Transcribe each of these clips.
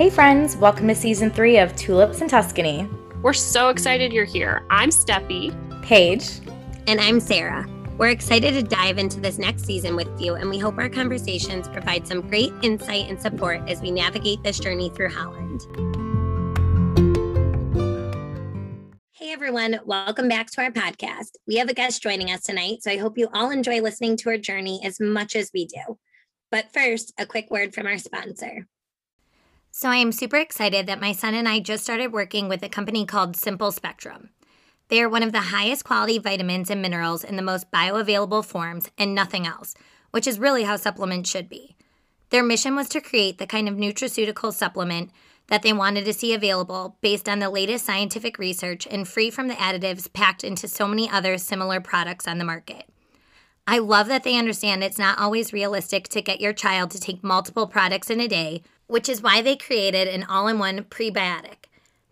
Hey, friends, welcome to season three of Tulips in Tuscany. We're so excited you're here. I'm Steffi, Paige, And I'm Sarah. We're excited to dive into this next season with you, and we hope our conversations provide some great insight and support as we navigate this journey through Holland. Hey everyone, welcome back to our podcast. We have a guest joining us tonight, so I hope you all enjoy listening to our journey as much as we do. But first, a quick word from our sponsor. So, I am super excited that my son and I just started working with a company called Simple Spectrum. They are one of the highest quality vitamins and minerals in the most bioavailable forms and nothing else, which is really how supplements should be. Their mission was to create the kind of nutraceutical supplement that they wanted to see available based on the latest scientific research and free from the additives packed into so many other similar products on the market. I love that they understand it's not always realistic to get your child to take multiple products in a day, which is why they created an all in one prebiotic.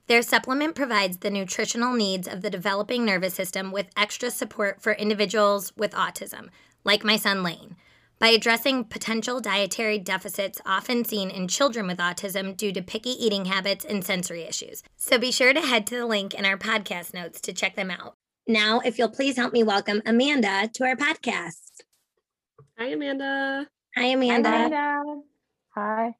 Their supplement provides the nutritional needs of the developing nervous system with extra support for individuals with autism, like my son Lane, by addressing potential dietary deficits often seen in children with autism due to picky eating habits and sensory issues. So be sure to head to the link in our podcast notes to check them out. Now, if you'll please help me welcome Amanda to our podcast. Hi, Amanda. Hi, Amanda. Amanda. Hi.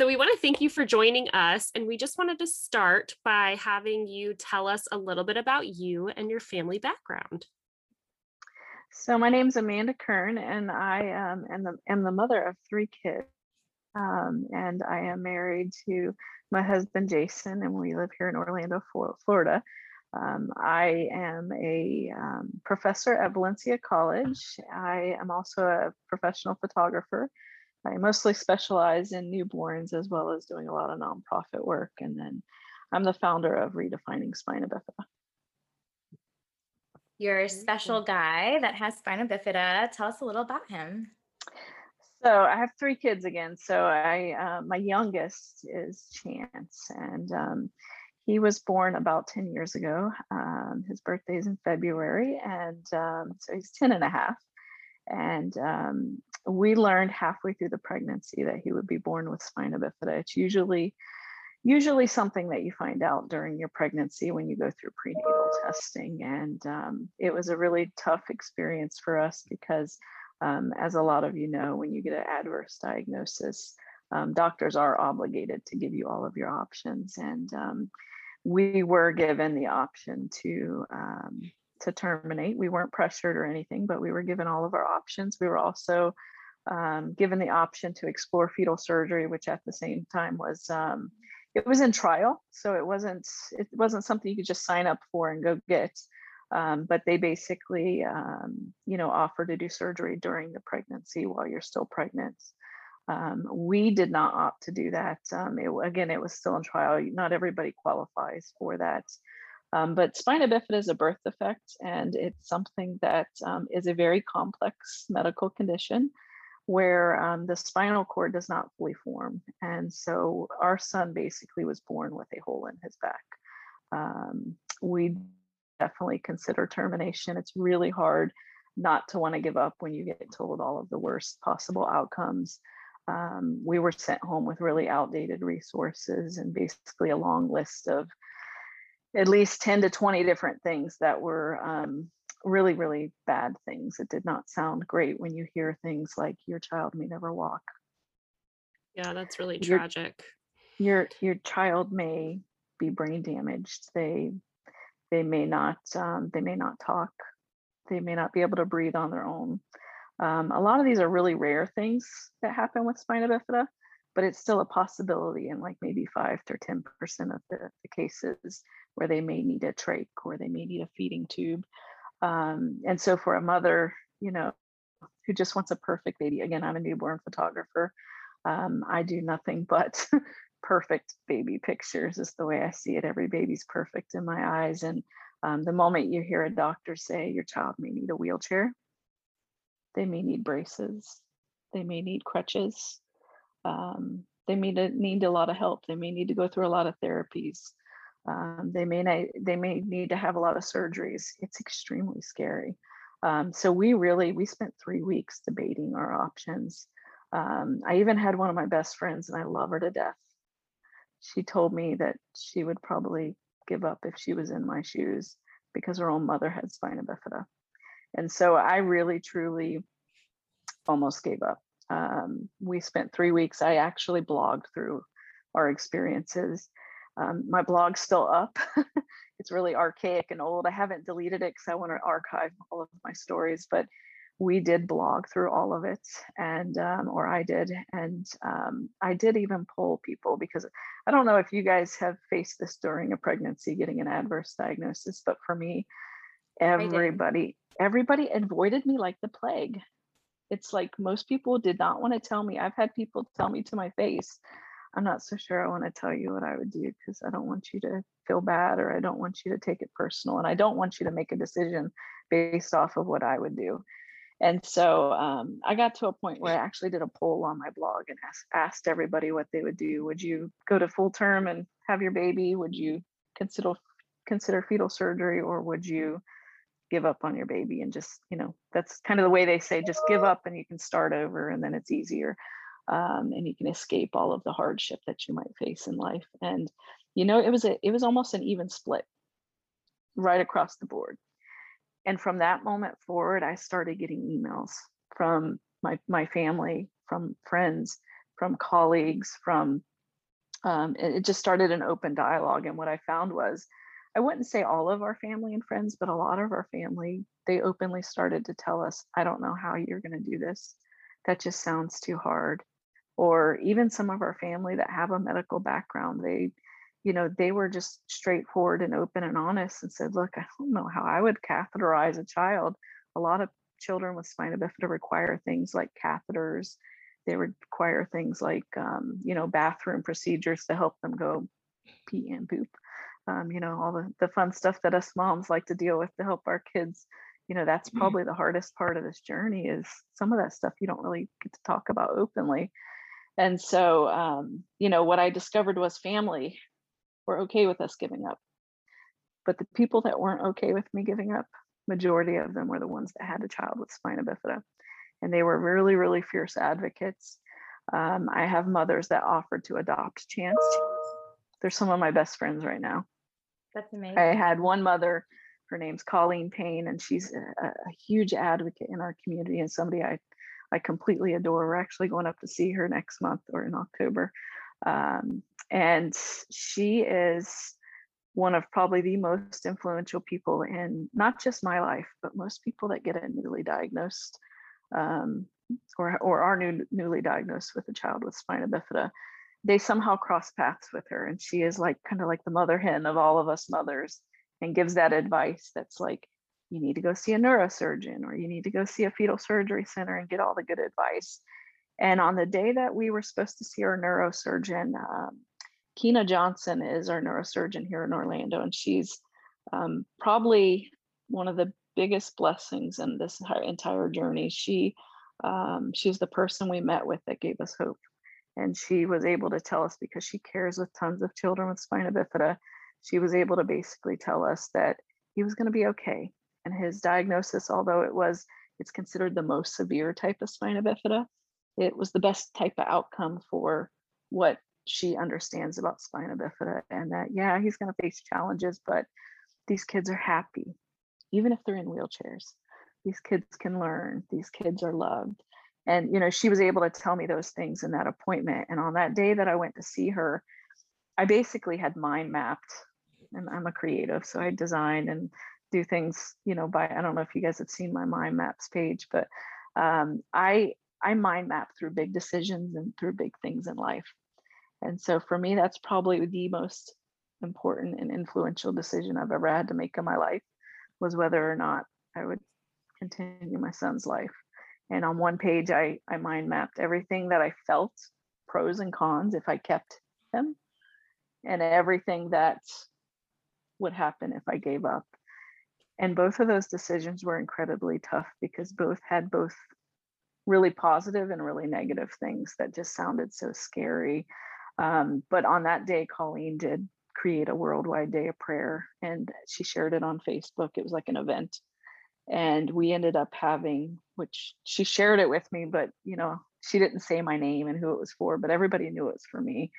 So, we want to thank you for joining us. And we just wanted to start by having you tell us a little bit about you and your family background. So my name is Amanda Kern, and I um, am, the, am the mother of three kids. Um, and I am married to my husband Jason, and we live here in Orlando, Florida. Um, I am a um, professor at Valencia College. I am also a professional photographer. I mostly specialize in newborns as well as doing a lot of nonprofit work. And then I'm the founder of Redefining Spina Bifida. your special guy that has spina bifida. Tell us a little about him. So I have three kids again. So I, uh, my youngest is Chance, and um, he was born about 10 years ago. Um, his birthday is in February, and um, so he's 10 and a half. And um, we learned halfway through the pregnancy that he would be born with spina bifida. It's usually usually something that you find out during your pregnancy when you go through prenatal testing. And um, it was a really tough experience for us because, um, as a lot of you know, when you get an adverse diagnosis, um, doctors are obligated to give you all of your options. And um, we were given the option to um, to terminate. We weren't pressured or anything, but we were given all of our options. We were also um, given the option to explore fetal surgery, which at the same time was um, it was in trial, so it wasn't it wasn't something you could just sign up for and go get. Um, but they basically, um, you know, offer to do surgery during the pregnancy while you're still pregnant. Um, we did not opt to do that. Um, it, again, it was still in trial. Not everybody qualifies for that. Um, but spina bifida is a birth defect, and it's something that um, is a very complex medical condition where um, the spinal cord does not fully form. And so our son basically was born with a hole in his back. Um, we definitely consider termination. It's really hard not to want to give up when you get told all of the worst possible outcomes. Um, we were sent home with really outdated resources and basically a long list of at least 10 to 20 different things that were um, really, really bad things. It did not sound great when you hear things like your child may never walk. Yeah, that's really Your- tragic. Your your child may be brain damaged. They they may not um, they may not talk. They may not be able to breathe on their own. Um, a lot of these are really rare things that happen with spina bifida, but it's still a possibility in like maybe five to ten percent of the, the cases where they may need a trach or they may need a feeding tube. Um, and so for a mother, you know, who just wants a perfect baby, again, I'm a newborn photographer. Um, I do nothing but perfect baby pictures is the way I see it. Every baby's perfect in my eyes. And um, the moment you hear a doctor say your child may need a wheelchair, they may need braces, they may need crutches, um, they may need a lot of help, they may need to go through a lot of therapies. Um, they may not, they may need to have a lot of surgeries. It's extremely scary. Um, so we really we spent three weeks debating our options. Um, I even had one of my best friends, and I love her to death. She told me that she would probably give up if she was in my shoes because her own mother had spina bifida. And so I really, truly almost gave up. Um, we spent three weeks. I actually blogged through our experiences. Um, my blog's still up. it's really archaic and old. I haven't deleted it because I want to archive all of my stories, but we did blog through all of it and um, or i did and um, i did even poll people because i don't know if you guys have faced this during a pregnancy getting an adverse diagnosis but for me everybody everybody avoided me like the plague it's like most people did not want to tell me i've had people tell me to my face i'm not so sure i want to tell you what i would do because i don't want you to feel bad or i don't want you to take it personal and i don't want you to make a decision based off of what i would do and so um, I got to a point where I actually did a poll on my blog and asked, asked everybody what they would do. Would you go to full term and have your baby? Would you consider consider fetal surgery, or would you give up on your baby and just you know that's kind of the way they say just give up and you can start over and then it's easier. Um, and you can escape all of the hardship that you might face in life. And you know it was a it was almost an even split right across the board. And from that moment forward i started getting emails from my my family from friends from colleagues from um, it, it just started an open dialogue. And what i found was i wouldn't say all of our family and friends but a lot of our family they openly started to tell us i don't know how you're going to do this that just sounds too hard or even some of our family that have a medical background they you know, they were just straightforward and open and honest and said, look, I don't know how I would catheterize a child. A lot of children with spina bifida require things like catheters. They require things like, um, you know, bathroom procedures to help them go pee and poop. Um, you know, all the, the fun stuff that us moms like to deal with to help our kids. You know, that's probably the hardest part of this journey is some of that stuff you don't really get to talk about openly. And so, um, you know, what I discovered was family were okay with us giving up. But the people that weren't okay with me giving up, majority of them were the ones that had a child with spina bifida. And they were really, really fierce advocates. Um, I have mothers that offered to adopt Chance. They're some of my best friends right now. That's amazing. I had one mother, her name's Colleen Payne, and she's a, a huge advocate in our community and somebody I, I completely adore. We're actually going up to see her next month or in October. Um, and she is one of probably the most influential people in not just my life, but most people that get a newly diagnosed um, or, or are new, newly diagnosed with a child with spina bifida. They somehow cross paths with her, and she is like kind of like the mother hen of all of us mothers and gives that advice that's like, you need to go see a neurosurgeon or you need to go see a fetal surgery center and get all the good advice. And on the day that we were supposed to see our neurosurgeon, um, Johnson is our neurosurgeon here in Orlando, and she's um, probably one of the biggest blessings in this entire journey. She um, she's the person we met with that gave us hope, and she was able to tell us because she cares with tons of children with spina bifida. She was able to basically tell us that he was going to be okay, and his diagnosis, although it was it's considered the most severe type of spina bifida, it was the best type of outcome for what she understands about spina bifida and that yeah he's going to face challenges but these kids are happy even if they're in wheelchairs these kids can learn these kids are loved and you know she was able to tell me those things in that appointment and on that day that i went to see her i basically had mind mapped and i'm a creative so i design and do things you know by i don't know if you guys have seen my mind maps page but um, i i mind map through big decisions and through big things in life and so for me, that's probably the most important and influential decision I've ever had to make in my life was whether or not I would continue my son's life. And on one page, I, I mind mapped everything that I felt, pros and cons, if I kept them, and everything that would happen if I gave up. And both of those decisions were incredibly tough because both had both really positive and really negative things that just sounded so scary um, but on that day, Colleen did create a worldwide day of prayer and she shared it on Facebook. It was like an event. And we ended up having, which she shared it with me, but you know, she didn't say my name and who it was for, but everybody knew it was for me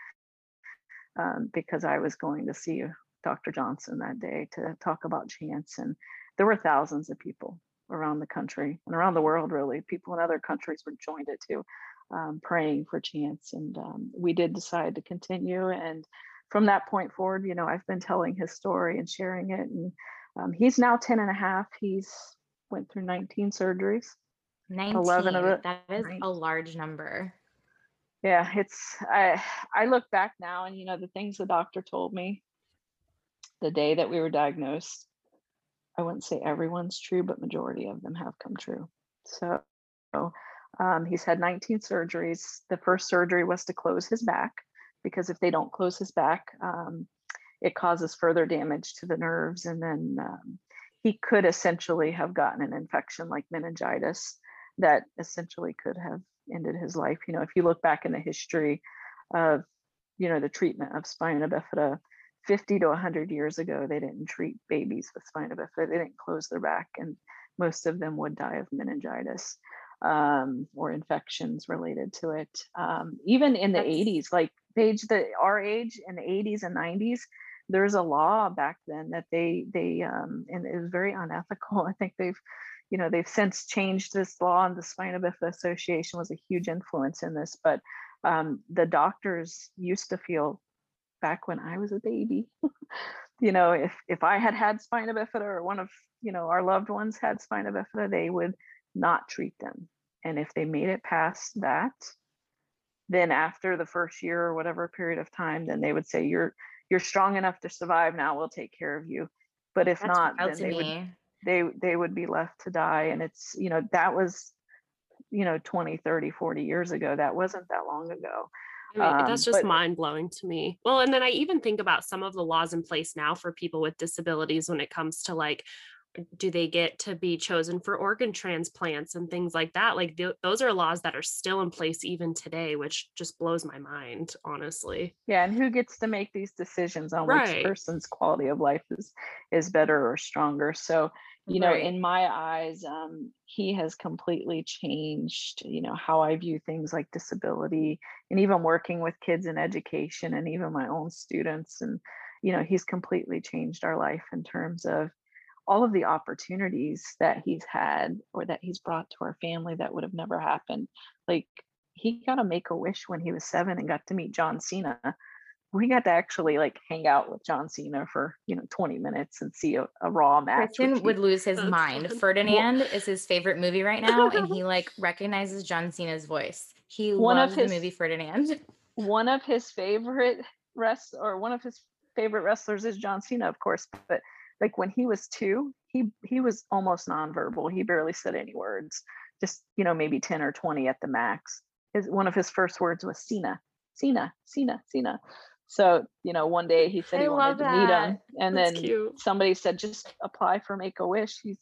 um, because I was going to see Dr. Johnson that day to talk about chance. And there were thousands of people around the country and around the world, really. People in other countries were joined it too, um, praying for chance. And um, we did decide to continue. And from that point forward, you know, I've been telling his story and sharing it. And um, he's now 10 and a half. He's went through 19 surgeries. 19. 11 of it- That is right. a large number. yeah it's i i look back now and you know the things the doctor told me the day that we were diagnosed i wouldn't say everyone's true but majority of them have come true so um, he's had 19 surgeries the first surgery was to close his back because if they don't close his back um, it causes further damage to the nerves and then um, he could essentially have gotten an infection like meningitis that essentially could have ended his life. You know, if you look back in the history of, you know, the treatment of spina bifida, 50 to 100 years ago, they didn't treat babies with spina bifida. They didn't close their back, and most of them would die of meningitis um, or infections related to it. Um, even in the That's- 80s, like Paige, the our age in the 80s and 90s, there's a law back then that they they um, and it was very unethical. I think they've you know they've since changed this law and the spina bifida association was a huge influence in this but um, the doctors used to feel back when i was a baby you know if if i had had spina bifida or one of you know our loved ones had spina bifida they would not treat them and if they made it past that then after the first year or whatever period of time then they would say you're you're strong enough to survive now we'll take care of you. But if That's not then they would they they would be left to die. And it's you know that was you know 20 30 40 years ago. That wasn't that long ago. I mean, that's Um, just but- mind blowing to me. Well, and then I even think about some of the laws in place now for people with disabilities when it comes to like, do they get to be chosen for organ transplants and things like that? Like, th- those are laws that are still in place even today, which just blows my mind, honestly. yeah and who gets to make these decisions on Right. which person's quality of life is is better or stronger so you know Right. in my eyes um he has completely changed you know how i view things like disability and even working with kids in education and even my own students and you know he's completely changed our life in terms of all of the opportunities that he's had or that he's brought to our family that would have never happened like he got to make a wish when he was seven and got to meet john cena we got to actually like hang out with john cena for you know 20 minutes and see a, a raw match which Tristan he- would lose his mind. Ferdinand is his favorite movie right now, and he like recognizes John Cena's voice. He One of loves his- the movie Ferdinand. one of his favorite rest or one of his favorite wrestlers is John Cena, of course. But like when he was two, he he was almost nonverbal. He barely said any words, just you know maybe ten or twenty at the max. His one of his first words was Cena, Cena, Cena, Cena. So you know one day he said I he wanted to meet him, and That's then cute. somebody said just apply for Make a Wish. He's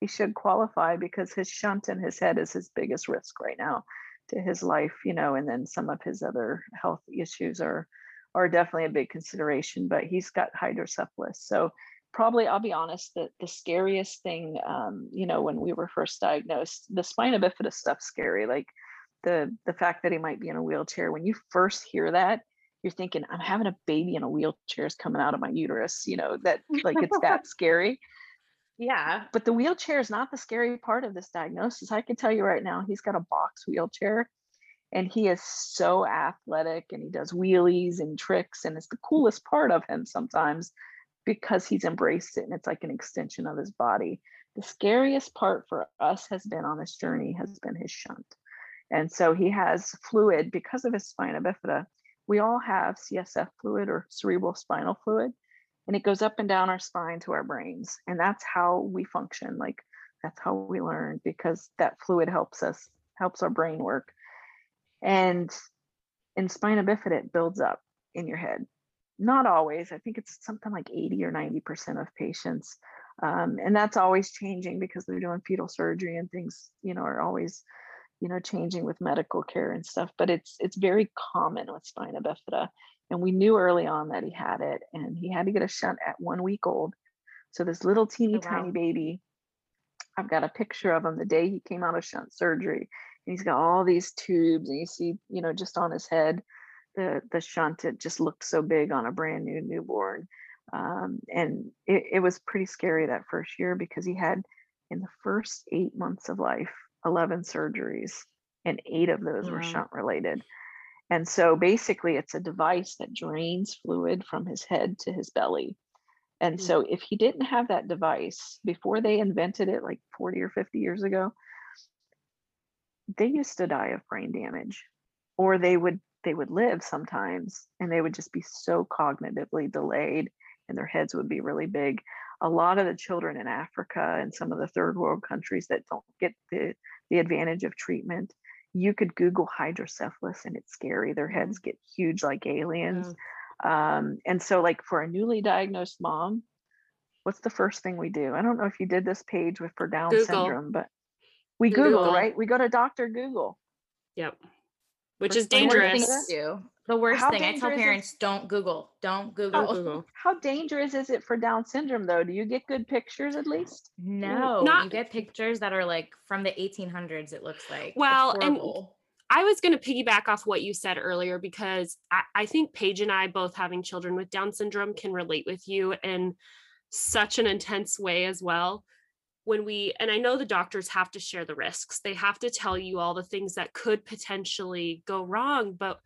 he should qualify because his shunt in his head is his biggest risk right now to his life, you know, and then some of his other health issues are are definitely a big consideration, but he's got hydrocephalus. So probably I'll be honest that the scariest thing um, you know, when we were first diagnosed, the spina bifida stuff's scary. Like the the fact that he might be in a wheelchair. When you first hear that, you're thinking, I'm having a baby in a wheelchair is coming out of my uterus, you know, that like it's that scary Yeah. but the wheelchair is not the scary part of this diagnosis. I can tell you right now, he's got a box wheelchair and he is so athletic and he does wheelies and tricks. And it's the coolest part of him sometimes because he's embraced it and it's like an extension of his body. The scariest part for us has been on this journey has been his shunt. And so he has fluid because of his spina bifida. We all have CSF fluid or cerebral spinal fluid and it goes up and down our spine to our brains and that's how we function like that's how we learn because that fluid helps us helps our brain work and in spina bifida it builds up in your head not always i think it's something like 80 or 90 percent of patients um, and that's always changing because they're doing fetal surgery and things you know are always you know changing with medical care and stuff but it's it's very common with spina bifida and we knew early on that he had it and he had to get a shunt at one week old so this little teeny Oh, wow. tiny baby i've got a picture of him the day he came out of shunt surgery And he's got all these tubes and you see you know just on his head the the shunt it just looked so big on a brand new newborn. Um, and it, it was pretty scary that first year because he had in the first eight months of life 11 surgeries and eight of those were shunt related and so basically it's a device that drains fluid from his head to his belly. And Mm. so if he didn't have that device before they invented it like 40 or 50 years ago they used to die of brain damage or they would they would live sometimes and they would just be so cognitively delayed and their heads would be really big. A lot of the children in africa and some of the third world countries that don't get the the advantage of treatment you could google hydrocephalus and it's scary. Their heads get huge like aliens. Um, and so like for a newly diagnosed mom what's the first thing we do? I don't know if you did this Paige with for down Google. syndrome but we google, Google. right? We go to dr google. Yep. Which is some The worst dangerous. thing. The worst How thing. I tell dangerous is- parents, don't Google. Don't Don't Google. Google. how dangerous is it for down syndrome though do you get good pictures at least No, Not- you get pictures that are like from the 1800s. It looks like. Well, and. I was going to piggyback off what you said earlier because I, I think Paige and I, both having children with Down syndrome, can relate with you in such an intense way as well. When we, and I know the doctors have to share the risks, they have to tell you all the things that could potentially go wrong. But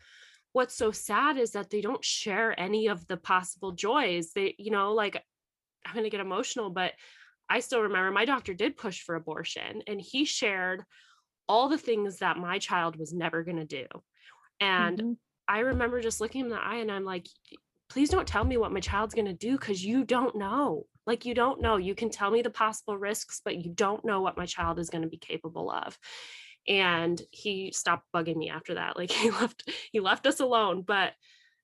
what's so sad is that they don't share any of the possible joys. They, you know, like I'm going to get emotional, but I still remember my doctor did push for abortion and he shared all the things that my child was never going to do. And Mhm. I remember just looking him in the eye and I'm like, please don't tell me what my child's going to do because you don't know. Like, you don't know. You can tell me the possible risks, but you don't know what my child is going to be capable of. And he stopped bugging me after that. Like he left, he left us alone. But,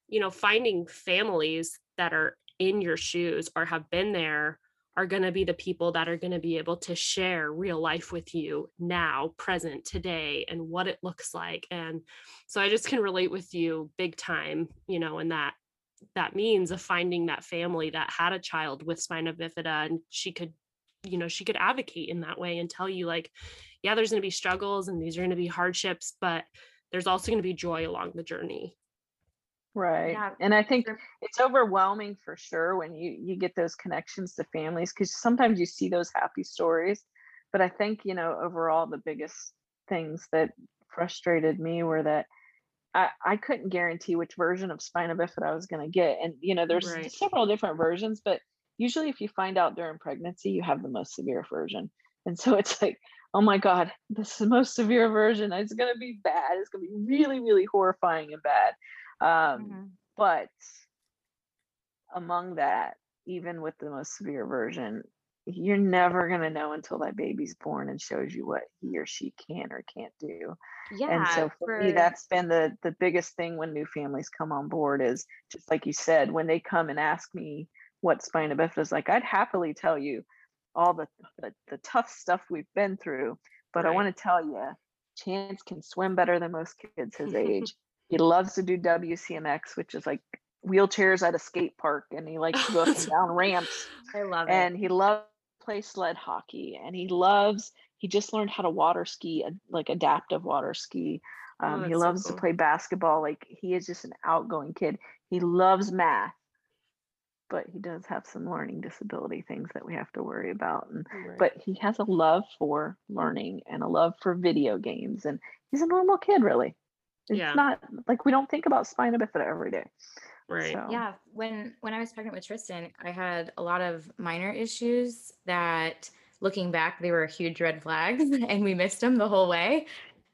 you know, finding families that are in your shoes or have been there are going to be the people that are going to be able to share real life with you now, present, today, and what it looks like. And so I just can relate with you big time, you know, in that that means of finding that family that had a child with spina bifida and she could you know she could advocate in that way and tell you like yeah there's going to be struggles and these are going to be hardships but there's also going to be joy along the journey. Right Yeah, and i think it's overwhelming for sure when you you get those connections to families because sometimes you see those happy stories but i think you know overall the biggest things that frustrated me were that I, I couldn't guarantee which version of spina bifida I was going to get. And, you know, there's Right. several different versions, but usually if you find out during pregnancy, you have the most severe version. And so it's like, oh my God, this is the most severe version. It's going to be bad. It's going to be really, really horrifying and bad. Um, Mhm. But among that, even with the most severe version, you're never going to know until that baby's born and shows you what he or she can or can't do Yeah. and so for, me that's been the the biggest thing when new families come on board is just like you said when they come and ask me what spina bifida is like i'd happily tell you all the the, the tough stuff we've been through but i want to tell you chance can swim better than most kids his age he loves to do wcmx which is like wheelchairs at a skate park and he likes to go up and down ramps I love it. and he loves play sled hockey and he loves he just learned how to water ski like adaptive water ski. Oh, um, he that's so loves cool. to play basketball like he is just an outgoing kid. He loves math but he does have some learning disability things that we have to worry about and but he has a love for learning and a love for video games and he's a normal kid really. It's Yeah. not like we don't think about spina bifida every day right so Yeah, when when I was pregnant with Tristan, I had a lot of minor issues that looking back they were huge red flags and we missed them the whole way.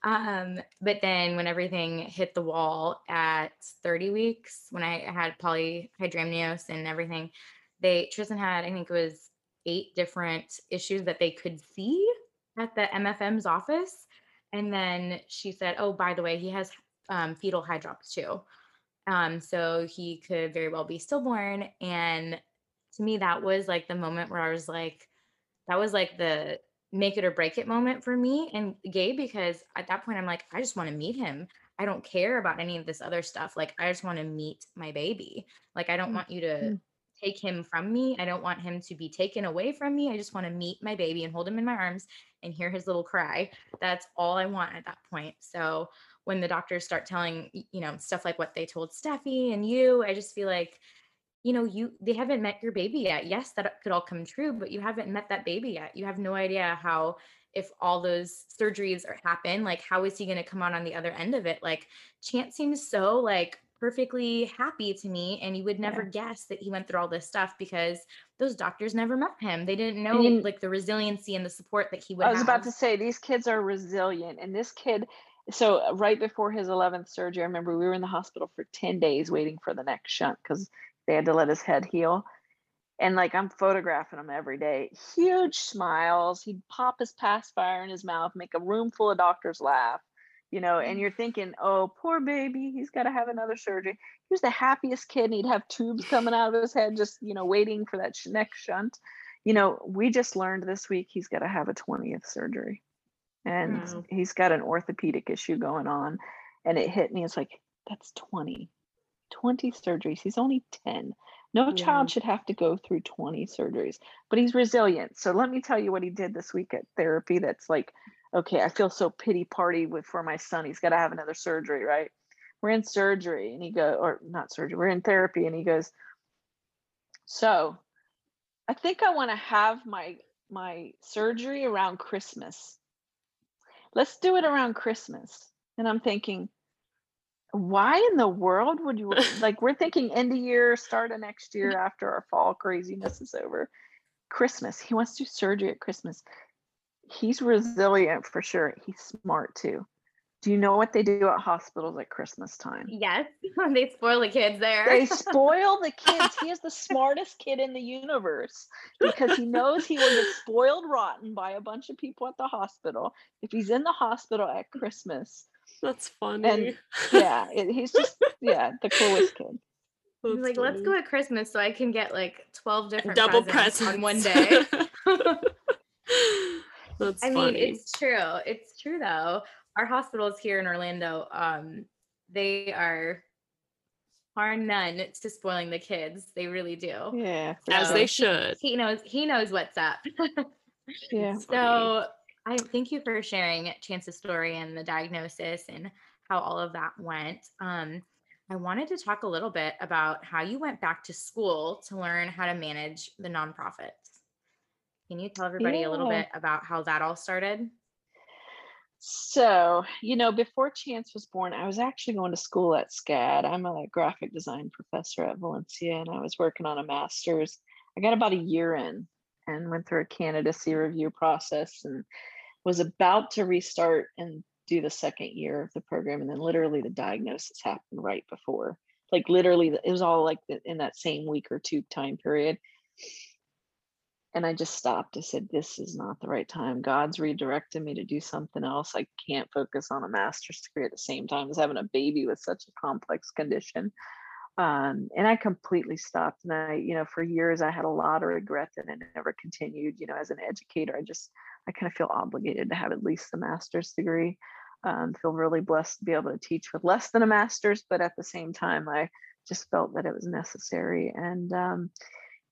Um, but then when everything hit the wall at 30 weeks, when I had polyhydramnios and everything, they Tristan had I think it was eight different issues that they could see at the MFM's office. And then she said, "Oh, by the way, he has um, fetal hydrops too." Um, so he could very well be stillborn. And to me, that was like the moment where I was like, that was like the make it or break it moment for me and Gay because at that point I'm like, I just want to meet him. I don't care about any of this other stuff. Like, I just want to meet my baby. Like, I don't Mm, want you to mm. take him from me. I don't want him to be taken away from me. I just want to meet my baby and hold him in my arms and hear his little cry. That's all I want at that point. So when the doctors start telling, you know, stuff like what they told Steffi and you, I just feel like, you know, you they haven't met your baby yet. Yes, that uh, could all come true, but you haven't met that baby yet. You have no idea how if all those surgeries are happen, like how is he going to come out on the other end of it? Like Chance seems so like perfectly happy to me and you would never Yeah. guess that he went through all this stuff because those doctors never met him. They didn't know you- like the resiliency and the support that he would I was about to say these kids are resilient, and this kid. So uh, right before his 11th surgery, I remember we were in the hospital for 10 days waiting for the next shunt because they had to let his head heal. And like I'm photographing him every day, huge smiles. He'd pop his pacifier in his mouth, make a room full of doctors laugh, you know. And you're thinking, oh, poor baby, he's got to have another surgery. He was the happiest kid, and he'd have tubes coming out of his head, just you know, waiting for that next shunt you know, we just learned this week he's got to have a 20th surgery and Wow. he's got an orthopedic issue going on. And it hit me. It's like, that's 20, 20 surgeries. He's only 10. No Yeah. child should have to go through 20 surgeries, but he's resilient. So let me tell you what he did this week at therapy. That's like, okay, I feel so pity party with for my son. He's got to have another surgery, right? We're in surgery and he go, or not surgery, we're in therapy and he goes, so I think I want to have my my surgery around Christmas. Let's do it around Christmas. And I'm thinking, why in the world would you like we're thinking end of year, start of next year after our fall craziness is over. Christmas. He wants to do surgery at Christmas. He's resilient for sure. He's smart too. Do you know what they do at hospitals at Christmas time? Yes, they spoil the kids there. They spoil the kids. He is the smartest kid in the universe because he knows he will get spoiled rotten by a bunch of people at the hospital if he's in the hospital at Christmas. That's funny. Yeah, it, he's just yeah the coolest kid. He's That's like, let's go at Christmas so I can get like 12 different double presents presents on one day. That's I mean, it's true. It's true though. Our hospitals here in Orlando, um, they are are none to spoiling the kids. They really do. Yeah, for As they should. He knows he knows what's up. yeah. So I thank you for sharing Chance's story and the diagnosis and how all of that went. Um, I wanted to talk a little bit about how you went back to school to learn how to manage the nonprofits. Can you tell everybody a little bit about how that all started? So, you know, before Chance was born, I was actually going to school at SCAD. I'm a graphic design professor at Valencia, and I was working on a master's. I got about a year in and went through a candidacy review process and was about to restart and do the second year of the program. And then literally the diagnosis happened right before. Like literally, it was all like in that same week or two time period. And I just stopped. I said, This is not the right time. God's redirected me to do something else. I can't focus on a master's degree at the same time as having a baby with such a complex condition. Um, and I completely stopped. And I, you know, for years I had a lot of regret that I never continued. You know, as an educator, I just, I kind of feel obligated to have at least the master's degree. Um, feel really blessed to be able to teach with less than a master's, but at the same time, I just felt that it was necessary. And, um,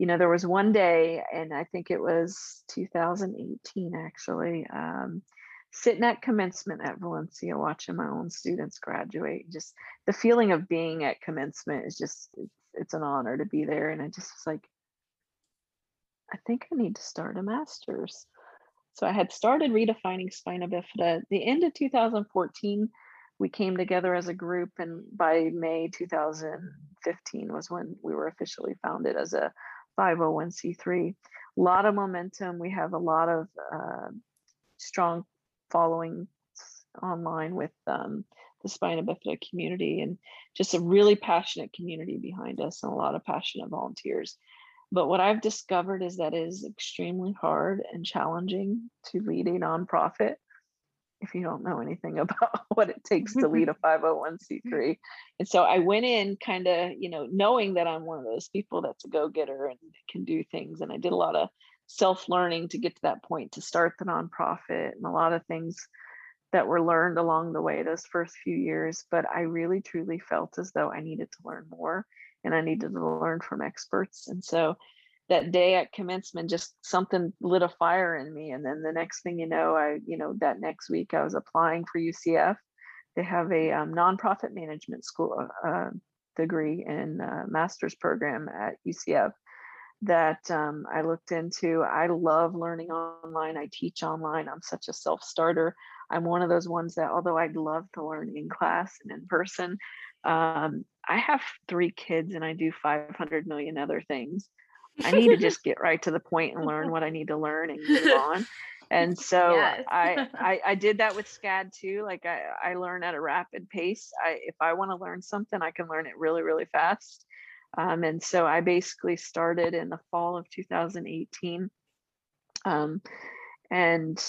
you know, there was one day, and I think it was 2018 actually, um, sitting at commencement at Valencia, watching my own students graduate. Just the feeling of being at commencement is just, it's, it's an honor to be there. And I just was like, I think I need to start a master's. So I had started redefining spina bifida. The end of 2014, we came together as a group, and by May 2015 was when we were officially founded as a 501c3. A lot of momentum. We have a lot of uh, strong following online with um, the spina bifida community and just a really passionate community behind us and a lot of passionate volunteers. But what I've discovered is that it is extremely hard and challenging to lead a nonprofit if you don't know anything about what it takes to lead a 501c3. And so I went in kind of, you know, knowing that I'm one of those people that's a go-getter and can do things. And I did a lot of self-learning to get to that point to start the nonprofit and a lot of things that were learned along the way those first few years. But I really truly felt as though I needed to learn more and I needed to learn from experts. And so that day at commencement, just something lit a fire in me. And then the next thing you know, I, you know, that next week I was applying for UCF. They have a um, nonprofit management school uh, degree and uh, master's program at UCF that um, I looked into. I love learning online. I teach online. I'm such a self starter. I'm one of those ones that, although I'd love to learn in class and in person, um, I have three kids and I do 500 million other things. I need to just get right to the point and learn what I need to learn and move on. And so Yes. I, I I did that with SCAD too. Like I I learn at a rapid pace. I if I want to learn something, I can learn it really really fast. Um, and so I basically started in the fall of 2018, um, and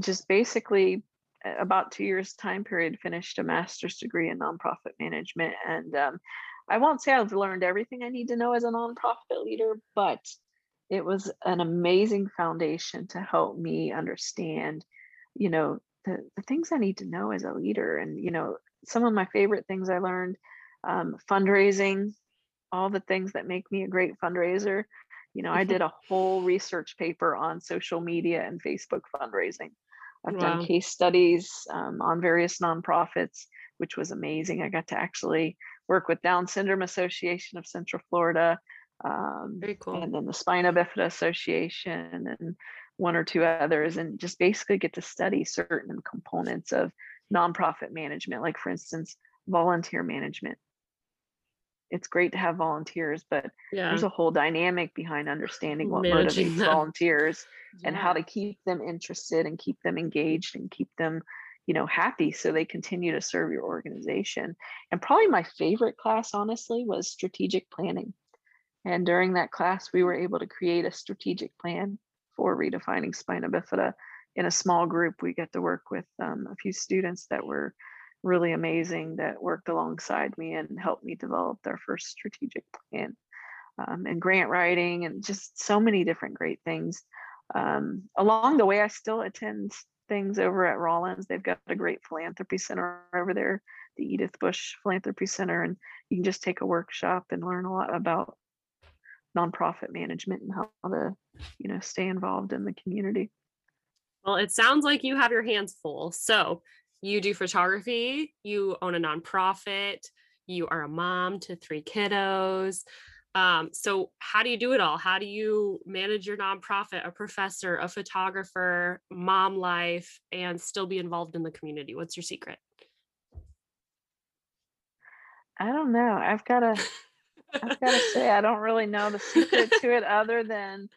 just basically about two years time period finished a master's degree in nonprofit management and um, i won't say i've learned everything i need to know as a nonprofit leader but it was an amazing foundation to help me understand you know the, the things i need to know as a leader and you know some of my favorite things i learned um, fundraising all the things that make me a great fundraiser you know i did a whole research paper on social media and facebook fundraising I've Wow. done case studies um, on various nonprofits, which was amazing. I got to actually work with Down Syndrome Association of Central Florida, um, Very cool. and then the Spina Bifida Association, and one or two others, and just basically get to study certain components of nonprofit management, like for instance, volunteer management. It's great to have volunteers, but Yeah. there's a whole dynamic behind understanding what Managing motivates them. volunteers and how to keep them interested and keep them engaged and keep them you know happy so they continue to serve your organization. And probably my favorite class honestly was strategic planning. And during that class we were able to create a strategic plan for redefining spina bifida in a small group. We got to work with um, a few students that were really amazing that worked alongside me and helped me develop their first strategic plan um, and grant writing and just so many different great things. Um, along the way, I still attend things over at Rollins. They've got a great philanthropy center over there, the Edyth Bush Philanthropy Center, and you can just take a workshop and learn a lot about nonprofit management and how to, you know, stay involved in the community. Well, it sounds like you have your hands full. So you do photography, you own a nonprofit, you are a mom to three kiddos. Um, so how do you do it all? How do you manage your nonprofit, a professor, a photographer, mom life, and still be involved in the community? What's your secret? I don't know. I've got to, I've got to say, I don't really know the secret to it other than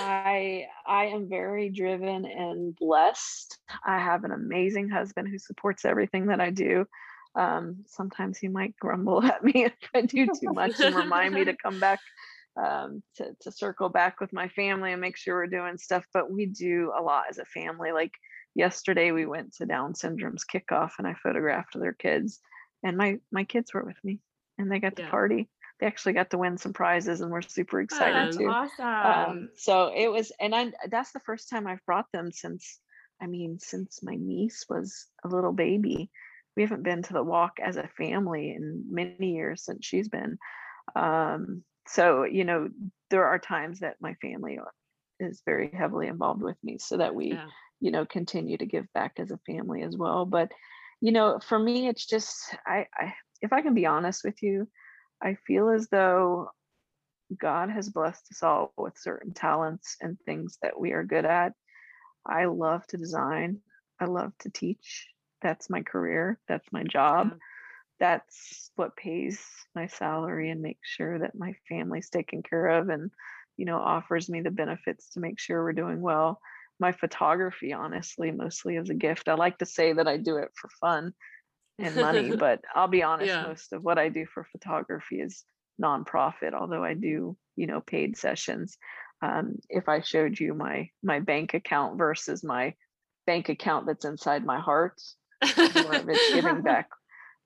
I I am very driven and blessed. I have an amazing husband who supports everything that I do. Um, sometimes he might grumble at me if I do too much and remind me to come back um, to to circle back with my family and make sure we're doing stuff. But we do a lot as a family. Like yesterday, we went to Down Syndrome's kickoff and I photographed their kids, and my my kids were with me, and they got to Yeah. party. They actually got to win some prizes, and we're super excited too awesome. um, so it was and i that's the first time i've brought them since i mean since my niece was a little baby we haven't been to the walk as a family in many years since she's been. Um, so you know there are times that my family is very heavily involved with me so that we Yeah. you know continue to give back as a family as well. But you know for me it's just I, I if i can be honest with you i feel as though god has blessed us all with certain talents and things that we are good at. I love to design. I love to teach that's my career that's my job Yeah. that's what pays my salary and makes sure that my family's taken care of and you know offers me the benefits to make sure we're doing well my photography honestly mostly is a gift i like to say that i do it for fun and money but i'll be honest Yeah. most of what i do for photography is nonprofit although i do you know paid sessions um, if i showed you my my bank account versus my bank account that's inside my heart more of it's giving back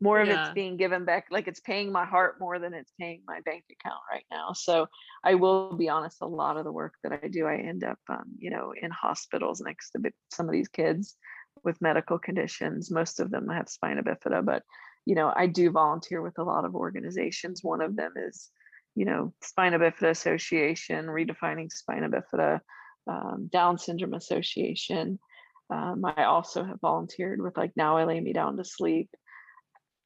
more of Yeah. it's being given back like it's paying my heart more than it's paying my bank account right now so i will be honest a lot of the work that i do i end up um, you know in hospitals next to some of these kids with medical conditions most of them have spina bifida but you know, I do volunteer with a lot of organizations. One of them is, you know, Spina Bifida Association, Redefining Spina Bifida, um, Down Syndrome Association. Um, I also have volunteered with like Now I Lay Me Down to Sleep.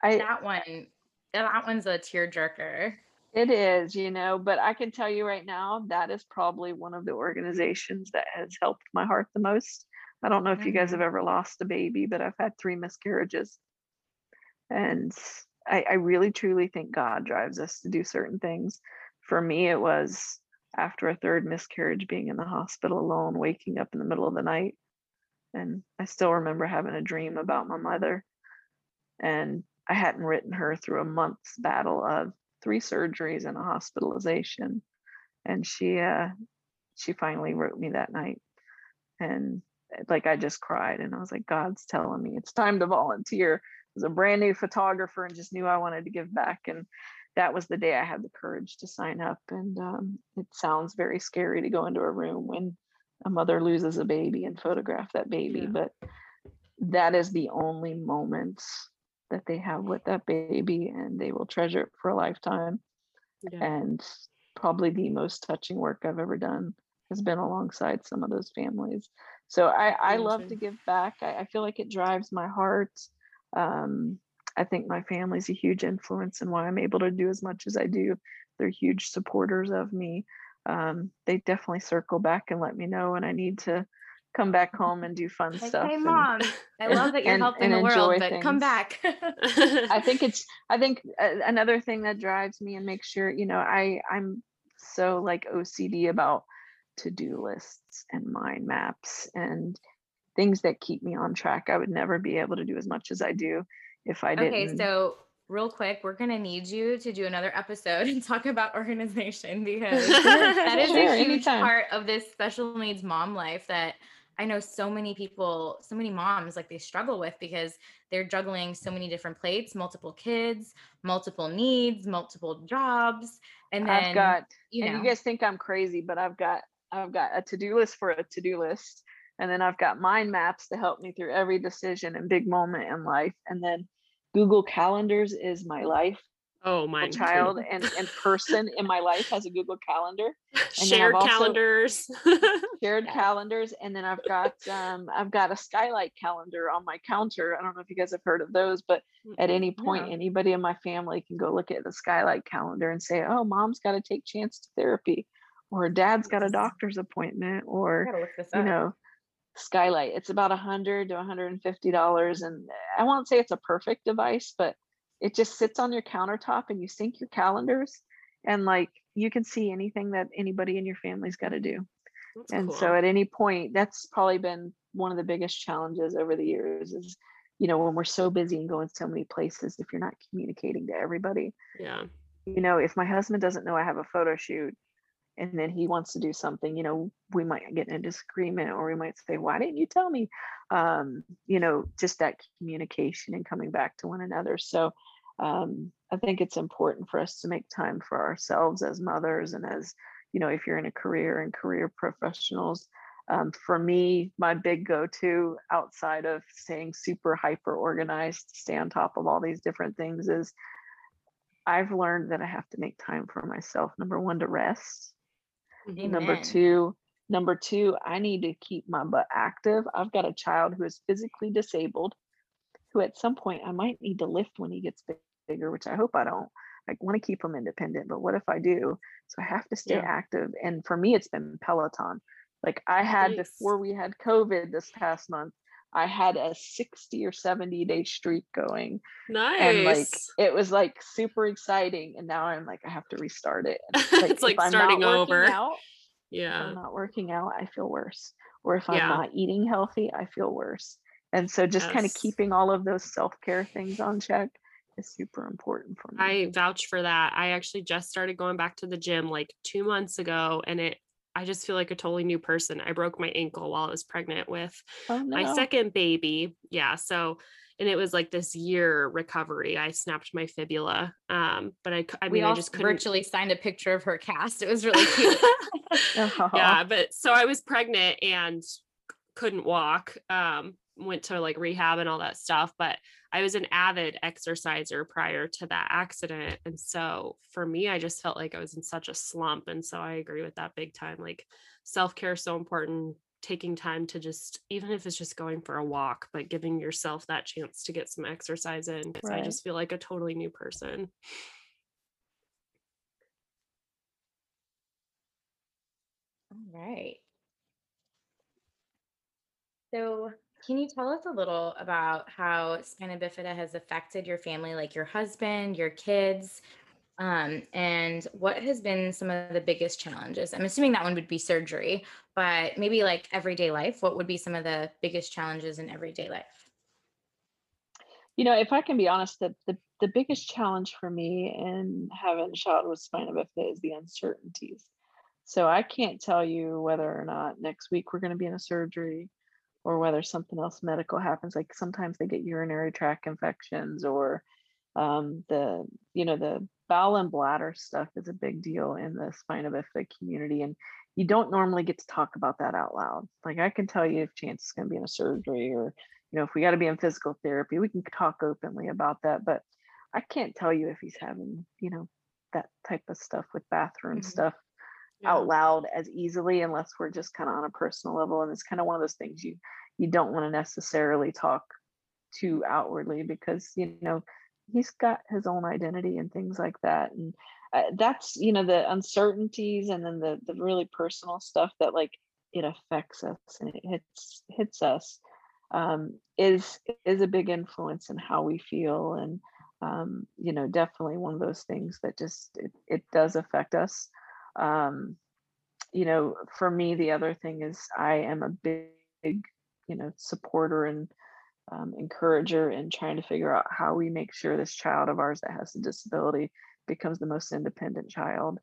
I, That one, that one's a tearjerker. it is, you know, but I can tell you right now, that is probably one of the organizations that has helped my heart the most. I don't know if you guys have Mhm. ever lost a baby, but I've had three miscarriages. And I, I really truly think God drives us to do certain things. For me, it was after a third miscarriage, being in the hospital alone, waking up in the middle of the night. And I still remember having a dream about my mother. And I hadn't written her through a month's battle of three surgeries and a hospitalization. And she uh she finally wrote me that night. And like I just cried and I was like, God's telling me it's time to volunteer. I was a brand new photographer and just knew I wanted to give back. And that was the day I had the courage to sign up. And um, it sounds very scary to go into a room when a mother loses a baby and photograph that baby, Yeah. but that is the only moments that they have with that baby and they will treasure it for a lifetime Yeah. and probably the most touching work I've ever done has been alongside some of those families. So I, I love to give back. I, I feel like it drives my heart. Um, I think my family's a huge influence in why I'm able to do as much as I do. They're huge supporters of me. Um, they definitely circle back and let me know when I need to come back home and do fun Like, stuff. hey, and- mom, I love that you're and- helping and the world, enjoy but come back. I think it's I think uh, another thing that drives me and makes sure you know I I'm so like OCD about to-do lists and mind maps and things that keep me on track. I would never be able to do as much as I do if I didn't. okay, so real quick, we're gonna need you to do another episode and talk about organization because that is Sure, a huge anytime. part of this special needs mom life that I know so many people, so many moms like they struggle with because they're juggling so many different plates, multiple kids, multiple needs, multiple jobs, and then I've got you know and you guys think I'm crazy, but I've got I've got a to-do list for a to-do list. And then I've got mind maps to help me through every decision and big moment in life. And then Google Calendars is my life. oh, my child and, and person in my life has a Google Calendar, I've Shared calendars. shared calendars, and then I've got um I've got a skylight calendar on my counter. I don't know if you guys have heard of those, but at any point, No. anybody in my family can go look at the skylight calendar and say, "Oh, mom's got to take chance to therapy," or "Dad's got a doctor's appointment," or you know, skylight. It's about a hundred to one hundred and fifty dollars, and I won't say it's a perfect device, but it just sits on your countertop and you sync your calendars, and like you can see anything that anybody in your family's got to do. That's And cool. so at any point, that's probably been one of the biggest challenges over the years is, you know, when we're so busy and going so many places, if you're not communicating to everybody, yeah. you know, if my husband doesn't know I have a photo shoot and then he wants to do something, you know, we might get in a disagreement or we might say, why didn't you tell me? Um, you know, just that communication and coming back to one another. So um, I think it's important for us to make time for ourselves as mothers and as, you know, if you're in a career and career professionals. Um, for me, my big go to outside of staying super hyper organized, stay on top of all these different things is I've learned that I have to make time for myself. Number one, to rest. Number two, number two, I need to keep my butt active. I've got a child who is physically disabled, who at some point I might need to lift when he gets bigger, which I hope I don't. I want to keep him independent, but what if I do? So I have to stay Yeah. active. And for me, it's been Peloton. Like I had before we had COVID this past month, I had a 60 or 70 day streak going Nice. and like it was like super exciting and now i'm like i have to restart it it's like if I'm starting over. out, yeah. i'm not working out i feel worse or if i'm Yeah. not eating healthy i feel worse and so just kind of keeping all of those self-care things on check is super important for me I vouch for that. I actually just started going back to the gym like two months ago, and it I just feel like a totally new person. I broke my ankle while I was pregnant with oh no my second baby. Yeah. So and it was like this year recovery. I snapped my fibula. Um, but I, I we mean, I just couldn't. virtually signed a picture of her cast. It was really cute. Yeah, but so I was pregnant and couldn't walk. Um, went to like rehab and all that stuff, but I was an avid exerciser prior to that accident. And so for me, I just felt like I was in such a slump. And so I agree with that big time. Like self care is so important. Taking time to just, even if it's just going for a walk, but giving yourself that chance to get some exercise in. Cause I just feel like a totally new person. All right. So, can you tell us a little about how spina bifida has affected your family, like your husband, your kids, um, and what has been some of the biggest challenges? I'm assuming that one would be surgery, but maybe like everyday life. What would be some of the biggest challenges in everyday life? You know, if I can be honest, the the, the biggest challenge for me in having a child with spina bifida is the uncertainties. So I can't tell you whether or not next week we're going to be in a surgery or whether something else medical happens. Like sometimes they get urinary tract infections or um, the, you know, the bowel and bladder stuff is a big deal in the spina bifida community. And you don't normally get to talk about that out loud. Like I can tell you if Chance is going to be in a surgery or, you know, if we got to be in physical therapy, we can talk openly about that. But I can't tell you if he's having, you know, that type of stuff with bathroom Mhm. stuff out loud as easily unless we're just kind of on a personal level and it's kind of one of those things you you don't want to necessarily talk too outwardly because you know he's got his own identity and things like that and uh, that's you know the uncertainties and then the the really personal stuff that like it affects us and it hits hits us um is is a big influence in how we feel and um you know definitely one of those things that just it, it does affect us um you know for me the other thing is i am a big you know supporter and um, encourager in trying to figure out how we make sure this child of ours that has a disability becomes the most independent child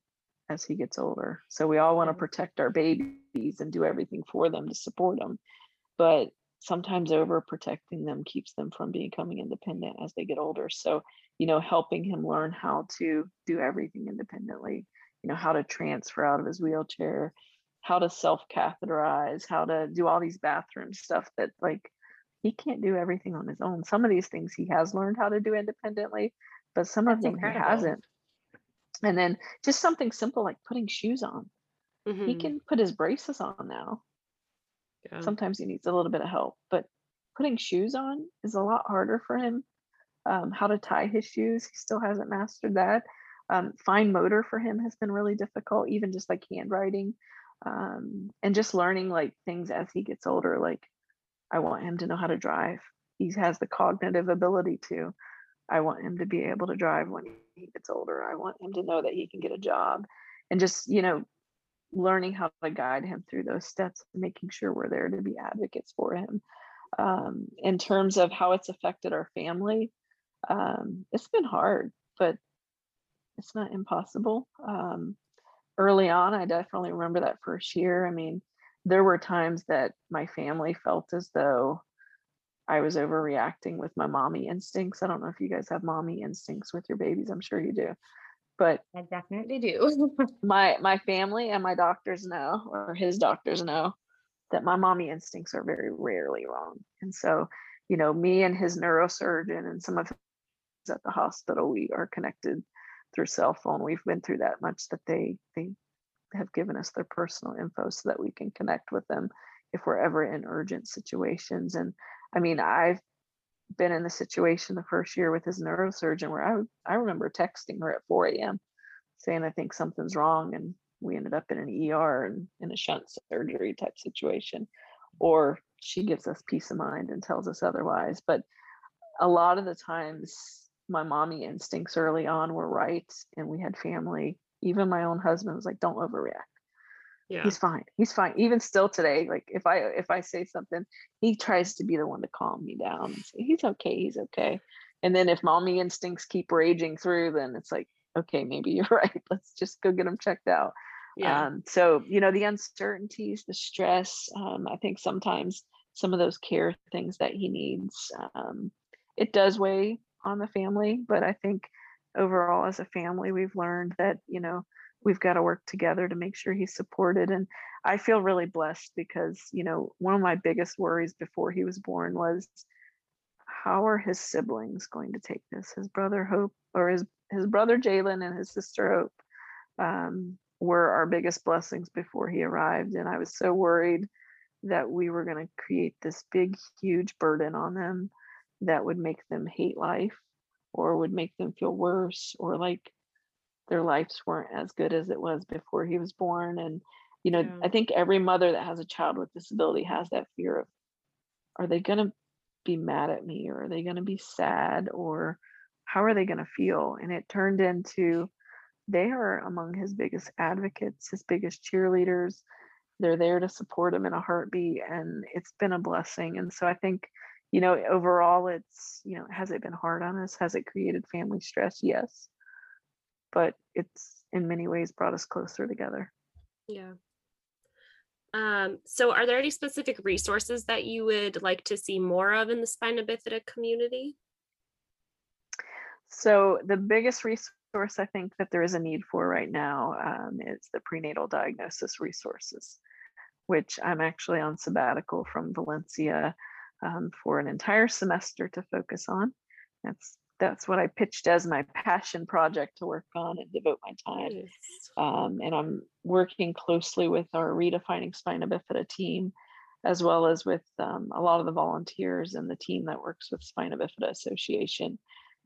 as he gets older. So we all want to protect our babies and do everything for them to support them but sometimes overprotecting them keeps them from becoming independent as they get older. So you know helping him learn how to do everything independently you know how to transfer out of his wheelchair how to self catheterize how to do all these bathroom stuff that like he can't do everything on his own some of these things he has learned how to do independently but some of That's them incredible. he hasn't and then just something simple like putting shoes on he Mhm. can put his braces on now Yeah. sometimes he needs a little bit of help but putting shoes on is a lot harder for him um, how to tie his shoes he still hasn't mastered that um, fine motor for him has been really difficult even just like handwriting um, and just learning like things as he gets older like i want him to know how to drive. He has the cognitive ability to. I want him to be able to drive when he gets older. I want him to know that he can get a job. And just you know learning how to guide him through those steps and making sure we're there to be advocates for him. Um, in terms of how it's affected our family um, it's been hard but it's not impossible um, early on i definitely remember that first year. I mean there were times that my family felt as though i was overreacting with my mommy instincts. I don't know if you guys have mommy instincts with your babies i'm sure you do but I definitely do. my my family and my doctors know or his doctors know that my mommy instincts are very rarely wrong. And so you know me and his neurosurgeon and some of at the hospital we are connected through cell phone we've been through that much that they they have given us their personal info so that we can connect with them if we're ever in urgent situations and i mean i've been in the situation the first year with his neurosurgeon where I I remember texting her at 4 a.m. saying I think something's wrong, and we ended up in an ER and in a shunt surgery type situation, or she gives us peace of mind and tells us otherwise. But a lot of the times, my mommy instincts early on were right, and we had family. Even my own husband was like, "Don't overreact." Yeah. he's fine he's fine even still today like if i if i say something he tries to be the one to calm me down say he's okay he's okay and then if mommy instincts keep raging through then it's like okay maybe you're right let's just go get him checked out Yeah. um, so you know the uncertainties the stress um, i think sometimes some of those care things that he needs um, it does weigh on the family but i think overall as a family we've learned that you know we've got to work together to make sure he's supported. And I feel really blessed because, you know, one of my biggest worries before he was born was how are his siblings going to take this? His brother Hope or his his brother Jalen and his sister Hope um, were our biggest blessings before he arrived. And I was so worried that we were going to create this big, huge burden on them that would make them hate life or would make them feel worse or like their lives weren't as good as it was before he was born. And, you know, Yeah. I think every mother that has a child with disability has that fear of are they going to be mad at me or are they going to be sad or how are they going to feel? And it turned into they are among his biggest advocates, his biggest cheerleaders. They're there to support him in a heartbeat, and it's been a blessing. And so I think, you know, overall, it's, you know, has it been hard on us? Has it created family stress? Yes. But it's in many ways brought us closer together. Yeah. Um, so are there any specific resources that you would like to see more of in the spina bifida community? So the biggest resource I think that there is a need for right now um, is the prenatal diagnosis resources, which I'm actually on sabbatical from Valencia um, for an entire semester to focus on. That's that's what I pitched as my passion project to work on and devote my time. Nice. Um, and I'm working closely with our redefining spina bifida team, as well as with um, a lot of the volunteers and the team that works with Spina Bifida Association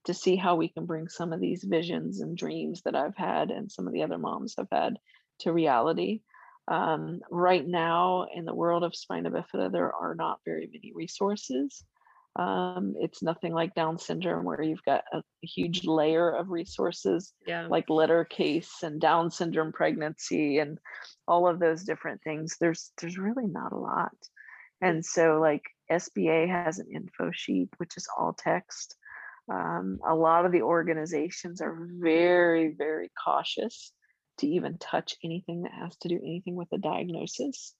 to see how we can bring some of these visions and dreams that I've had and some of the other moms have had to reality. Um, right now, in the world of spina bifida, there are not very many resources. Um, it's nothing like Down syndrome, where you've got a, huge layer of resources Yeah. like Lettercase and Down syndrome pregnancy and all of those different things. There's there's really not a lot. And so like SBA has an info sheet, which is all text. Um, a lot of the organizations are very, very cautious to even touch anything that has to do anything with a diagnosis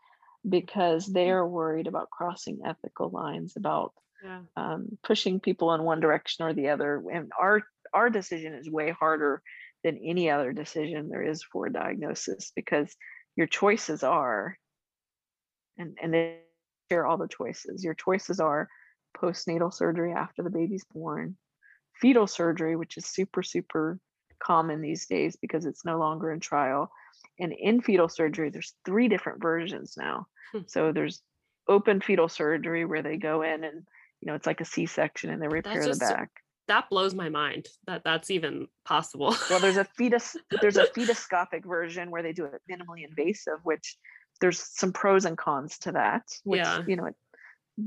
because they are worried about crossing ethical lines about Yeah. um, pushing people in one direction or the other. And our our decision is way harder than any other decision there is for a diagnosis because your choices are, and and they share all the choices. Your choices are postnatal surgery after the baby's born, fetal surgery, which is super super common these days because it's no longer in trial, and in fetal surgery, there's three different versions now. Hmm. So there's open fetal surgery where they go in and you know, it's like a C-section and they repair the back. That blows my mind that that's even possible. Well, there's a fetus, there's a fetoscopic version where they do it minimally invasive, which there's some pros and cons to that. Which, Yeah. you know, it,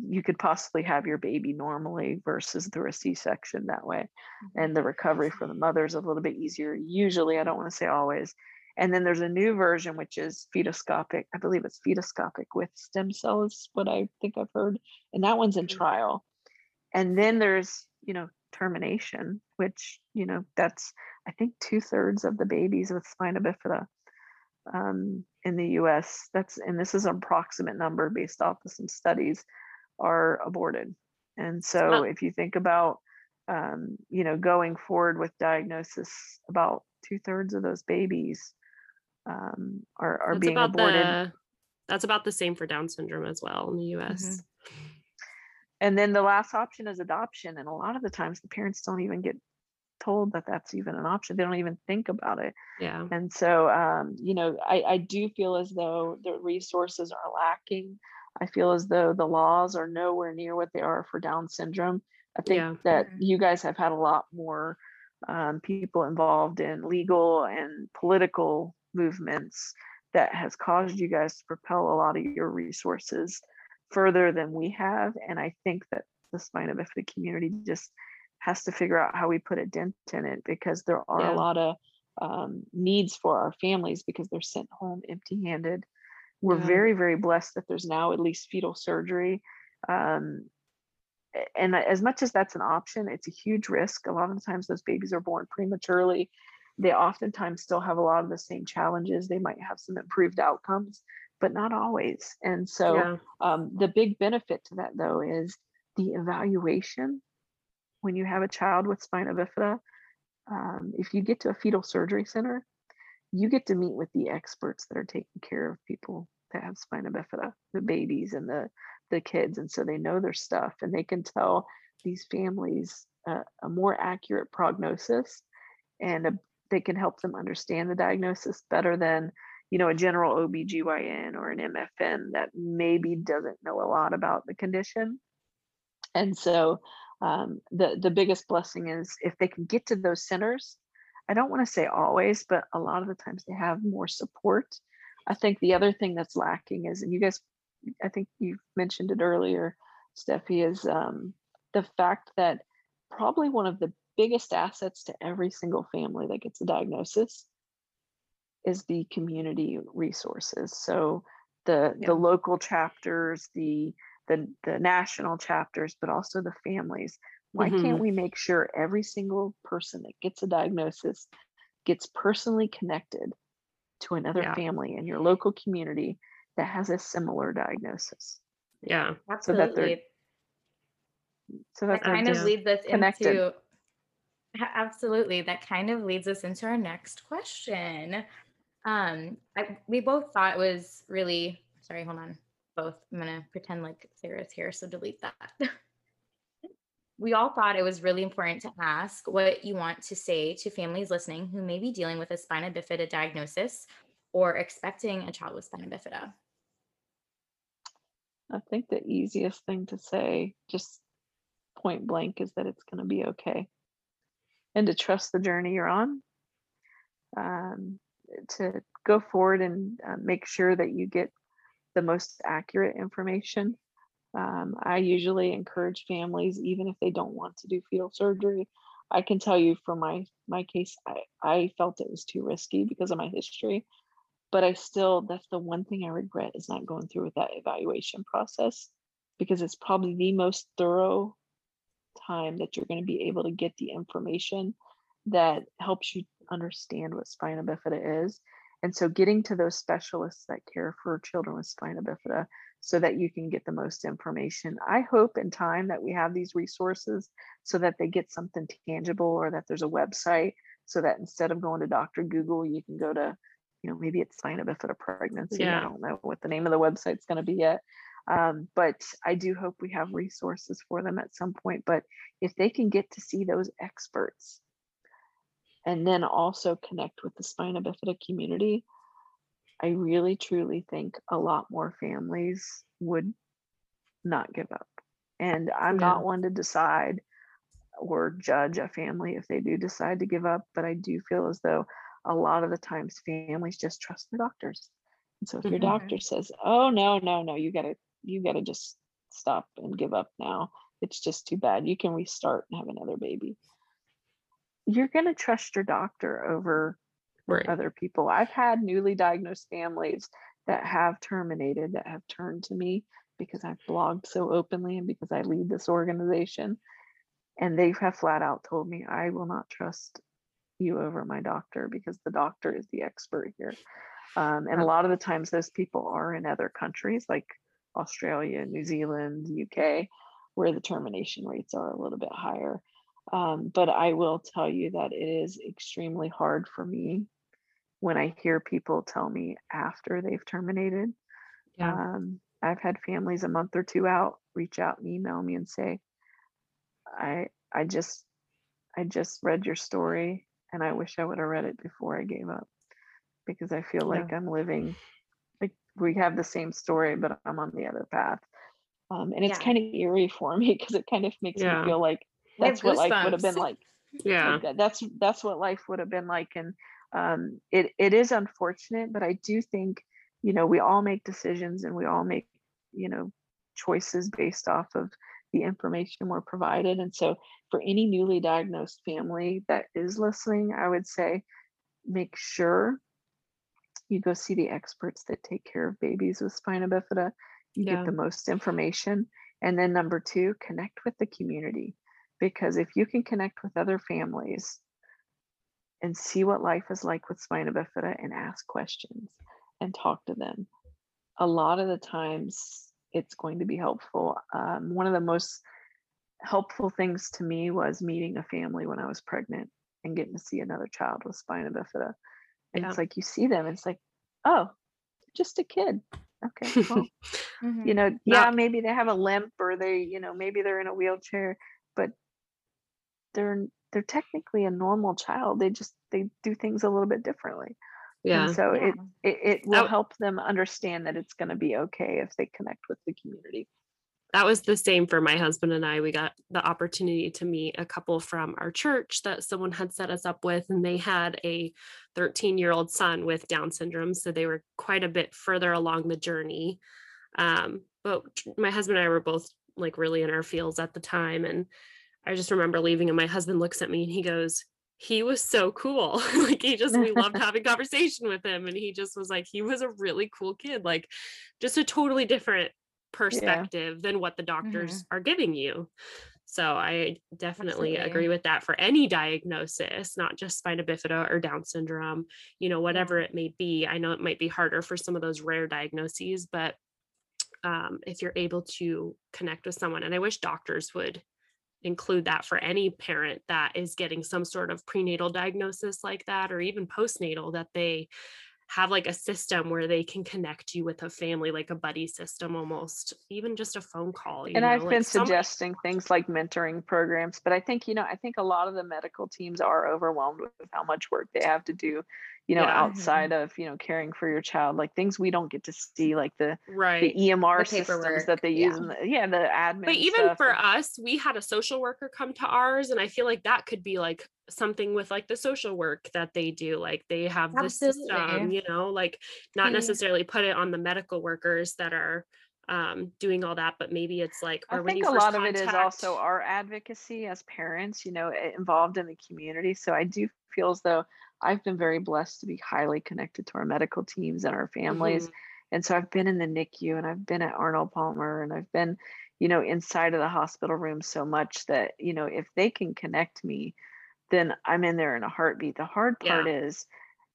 you could possibly have your baby normally versus through a C-section that way. And the recovery for the mother is a little bit easier. Usually, I don't want to say always. And then there's a new version, which is fetoscopic. I believe it's fetoscopic with stem cells, what I think I've heard. And that one's in trial. And then there's, you know, termination, which, you know, that's, I think, two thirds of the babies with spina bifida um, in the US. That's, and this is an approximate number based off of some studies, are aborted. And so Wow. if you think about, um, you know, going forward with diagnosis, about two thirds of those babies um, are, are That's being aborted. the that's about the same for Down syndrome as well in the US. and then the last option is adoption and a lot of the times the parents don't even get told that that's even an option they don't even think about it Yeah. and so um, you know I, I do feel as though the resources are lacking i feel as though the laws are nowhere near what they are for down syndrome i think Yeah. that Mhm. you guys have had a lot more um, people involved in legal and political movements that has caused you guys to propel a lot of your resources further than we have. And I think that the spina bifida community just has to figure out how we put a dent in it because there are Yeah. a lot of um, needs for our families because they're sent home empty handed. We're Yeah. very, very blessed that there's now at least fetal surgery. Um, and as much as that's an option, it's a huge risk. A lot of the times those babies are born prematurely. They oftentimes still have a lot of the same challenges. They might have some improved outcomes, but not always. And so yeah. um, the big benefit to that though is the evaluation when you have a child with spina bifida. Um, if you get to a fetal surgery center, you get to meet with the experts that are taking care of people that have spina bifida, the babies and the the kids, and so they know their stuff and they can tell these families uh, a more accurate prognosis and a, they can help them understand the diagnosis better than you know a general OBGYN or an MFM that maybe doesn't know a lot about the condition. And so um, the the biggest blessing is if they can get to those centers. I don't want to say always, but a lot of the times they have more support. I think the other thing that's lacking is, and you guys, I think you mentioned it earlier, Steffi, is um, the fact that probably one of the biggest assets to every single family that gets a diagnosis is the community resources. So the Yeah. the local chapters, the the the national chapters, but also the families. Why can't we make sure every single person that gets a diagnosis gets personally connected to another Yeah. family in your local community that has a similar diagnosis? Yeah. So that they're- Absolutely. So That that kind of leads us Connected. into absolutely. That kind of leads us into our next question. Um, I, we both thought it was really sorry. Hold on. Both. I'm gonna pretend like Sarah's here, so delete that. we all thought it was really important to ask what you want to say to families listening who may be dealing with a spina bifida diagnosis or expecting a child with spina bifida. I think the easiest thing to say, just point blank, is that it's going to be okay and to trust the journey you're on. Um, to go forward and uh, make sure that you get the most accurate information. Um, I usually encourage families, even if they don't want to do fetal surgery. I can tell you for my my case, I, I felt it was too risky because of my history but I still, that's the one thing I regret is not going through with that evaluation process because it's probably the most thorough time that you're going to be able to get the information that helps you understand what spina bifida is. And so getting to those specialists that care for children with spina bifida so that you can get the most information. I hope in time that we have these resources so that they get something tangible or that there's a website so that instead of going to Dr. Google, you can go to you know, maybe it's spina bifida pregnancy. Yeah. I don't know what the name of the website's going to be yet. Um, but I do hope we have resources for them at some point. But if they can get to see those experts and then also connect with the spina bifida community, I really truly think a lot more families would not give up. And I'm Yeah. not one to decide or judge a family if they do decide to give up, but I do feel as though a lot of the times families just trust their doctors. And so if your Mhm. doctor says, "Oh no, no, no, you got to you got to just stop and give up now. It's just too bad. You can restart and have another baby." You're going to trust your doctor over Right. other people. I've had newly diagnosed families that have terminated that have turned to me because I've blogged so openly and because I lead this organization. And they have flat out told me, I will not trust you over my doctor because the doctor is the expert here. Um, and a lot of the times, those people are in other countries like Australia, New Zealand, UK, where the termination rates are a little bit higher. Um, but I will tell you that it is extremely hard for me when I hear people tell me after they've terminated. Yeah. Um, I've had families a month or two out reach out and email me and say, I I just I just read your story and I wish I would have read it before I gave up because I feel Yeah. like I'm living like we have the same story, but I'm on the other path. Um, and it's Yeah. kind of eerie for me because it kind of makes Yeah. me feel like that's what life would have been like Yeah. that's that's what life would have been like and um it it is unfortunate but i do think you know we all make decisions and we all make you know choices based off of the information we're provided and so for any newly diagnosed family that is listening i would say make sure you go see the experts that take care of babies with spina bifida you Yeah. get the most information and then number two connect with the community because if you can connect with other families and see what life is like with spina bifida and ask questions and talk to them a lot of the times it's going to be helpful um, one of the most helpful things to me was meeting a family when i was pregnant and getting to see another child with spina bifida And Yeah. it's like you see them, it's like, oh, just a kid. Okay. Well, Mhm. you know, Now- yeah, maybe they have a limp or they, you know, maybe they're in a wheelchair, but they're they're technically a normal child. They just they do things a little bit differently. yeah. And so it Yeah. it, it will That- help them understand that it's going to be okay if they connect with the community. that was the same for my husband and I. We got the opportunity to meet a couple from our church that someone had set us up with, and they had a 13 year old son with Down syndrome. So they were quite a bit further along the journey. Um, but my husband and I were both like really in our fields at the time. And I just remember leaving, and my husband looks at me and he goes, he was so cool. like he just we loved having conversation with him and he just was like he was a really cool kid like just a totally different perspective than what the doctors are giving you. So I definitely Absolutely. agree with that for any diagnosis, not just spina bifida or Down syndrome, you know, whatever it may be. I know it might be harder for some of those rare diagnoses, but um, if you're able to connect with someone, and I wish doctors would include that for any parent that is getting some sort of prenatal diagnosis like that, or even postnatal, that they have like a system where they can connect you with a family, like a buddy system almost, even just a phone call. You and know, I've like been suggesting things like mentoring programs, but I think, you know, I think a lot of the medical teams are overwhelmed with how much work they have to do, you know, Yeah. Outside of, you know, caring for your child, like things we don't get to see, like the, right. the EMR The systems that they use, yeah. the, yeah, the admin. but even stuff for us we had a social worker come to ours and i feel like that could be like something with like the social work that they do like they have this system you know like not Yeah. necessarily put it on the medical workers that are um doing all that but maybe it's like I think a lot of it is also our advocacy as parents, you know, involved in the community. So I do feel as though I've been very blessed to be highly connected to our medical teams and our families. Mhm. And so I've been in the NICU and I've been at Arnold Palmer and I've been, you know, inside of the hospital room so much that, you know, if they can connect me, then I'm in there in a heartbeat. The hard part is,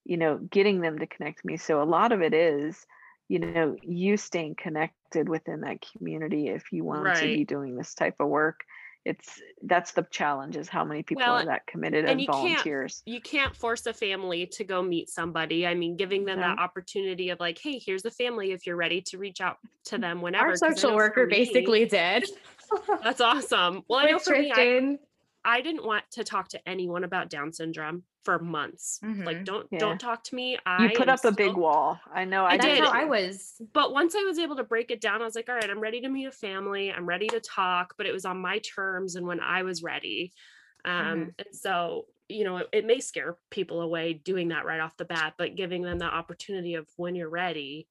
you know, getting them to connect me. So a lot of it is, you know, you staying connected within that community if you want to be doing this type of work. It's that's the challenge is how many people Well, are that committed and and you can't- volunteers. you can't force a family to go meet somebody. I mean, giving them that opportunity of like, hey, here's a family if you're ready to reach out to mm. them whenever. Our 'cause I social worker me- basically did. That's awesome. Well, I know With for me, I, didn't want to talk to anyone about Down syndrome for months. Like, Mhm. don't Yeah. don't talk to me. I You put am up a big wall. I know. I I, did. how. I was. But once I was able to break it down, I was like, all right, I'm ready to meet a family. I'm ready to talk, but it was on my terms and when I was ready. Um, And so, you know, it, it may scare people away doing that right off the bat, but giving them the opportunity of when you're ready,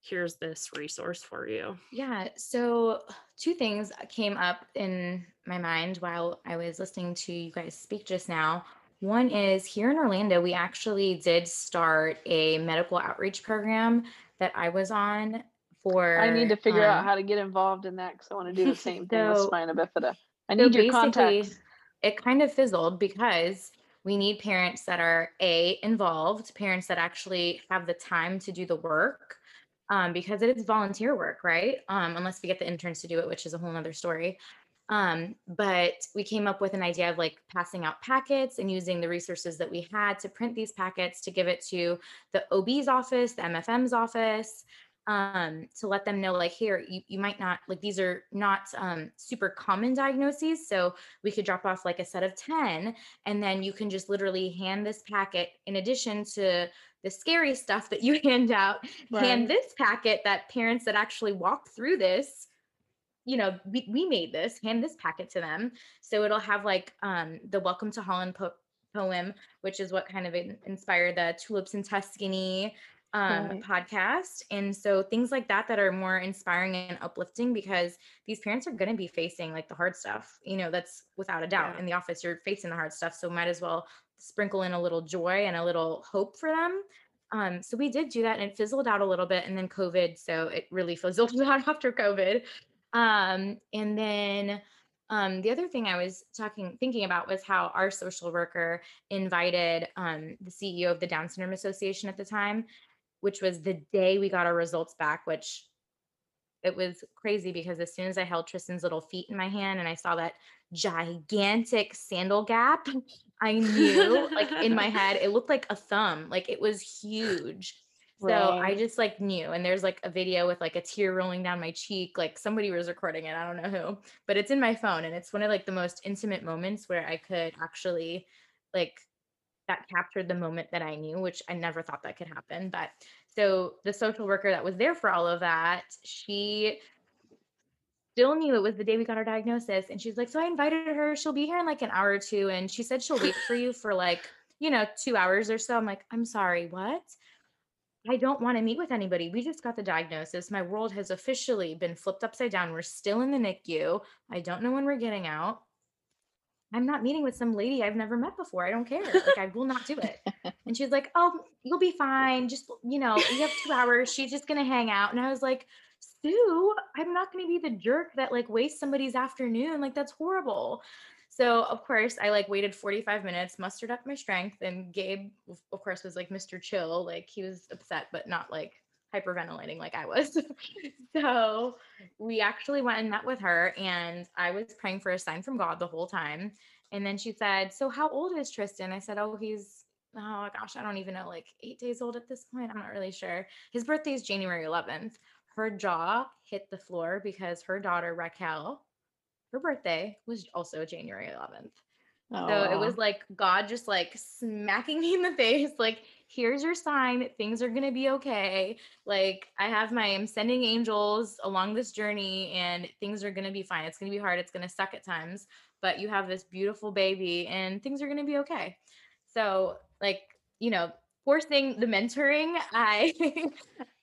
here's this resource for you. Yeah. So, two things came up in my mind while I was listening to you guys speak just now. One is here in Orlando, we actually did start a medical outreach program that I was on for. I need to figure out um, how to get involved in that because I want to do the same thing with So- spina bifida. I so need your basically, contacts. It kind of fizzled because we need parents that are a involved, parents that actually have the time to do the work, um, because it is volunteer work, right? Um, unless we get the interns to do it, which is a whole other story. Um, but we came up with an idea of like passing out packets and using the resources that we had to print these packets to give it to the OB's office, the MFM's office, um, to let them know like here you, you might not like these are not um, super common diagnoses so we could drop off like a set of 10 and then you can just literally hand this packet in addition to the scary stuff that you hand out Right. hand this packet that parents that actually walk through this you know we, we made this hand this packet to them so it'll have like um the welcome to holland po- poem which is what kind of inspired the tulips in tuscany um, Right. podcast and so things like that that are more inspiring and uplifting because these parents are going to be facing like the hard stuff you know that's without a doubt Yeah. in the office you're facing the hard stuff so might as well sprinkle in a little joy and a little hope for them um, so we did do that and it fizzled out a little bit and then COVID. So it really fizzled out after COVID. Um, and then um, the other thing I was talking, thinking about was how our social worker invited um, the CEO of the Down Syndrome Association at the time, which was the day we got our results back, which it was crazy because as soon as I held Tristan's little feet in my hand and I saw that gigantic sandal gap, I knew like in my head, it looked like a thumb, like it was huge. So I just like knew. And there's like a video with like a tear rolling down my cheek. Like somebody was recording it. I don't know who, but it's in my phone. And it's one of like the most intimate moments where I could actually like that captured the moment that I knew, which I never thought that could happen. But so the social worker that was there for all of that, she still knew it was the day we got our diagnosis. And she's like, So I invited her. She'll be here in like an hour or two. And she said she'll wait for you for like, you know, two hours or so. I'm like, I'm sorry, what? I don't want to meet with anybody. We just got the diagnosis. My world has officially been flipped upside down. We're still in the NICU. I don't know when we're getting out. I'm not meeting with some lady I've never met before. I don't care. Like, I will not do it. And she's like, Oh, you'll be fine. Just, you know, you have two hours. She's just going to hang out. And I was like, Sue, I'm not going to be the jerk that like wastes somebody's afternoon. Like, that's horrible. So, of course, I like waited 45 minutes, mustered up my strength. And Gabe, of of course, was like Mr. Chill. Like, he was upset, but not like hyperventilating like I was. so, we actually went and met with her. And I was praying for a sign from God the whole time. And then she said, So, how old is Tristan? I said, Oh, he's, oh gosh, I don't even know, like eight days old at this point. I'm not really sure. His birthday is January 11th. Her jaw hit the floor because her daughter, Raquel, her birthday was also January 11th. Oh, So it was like God just like smacking me in the face, like, here's your sign. Things are going to be okay. Like, I have my, I'm sending angels along this journey and things are going to be fine. It's going to be hard. It's going to suck at times, but you have this beautiful baby and things are going to be okay. So, like, you know, forcing the mentoring, I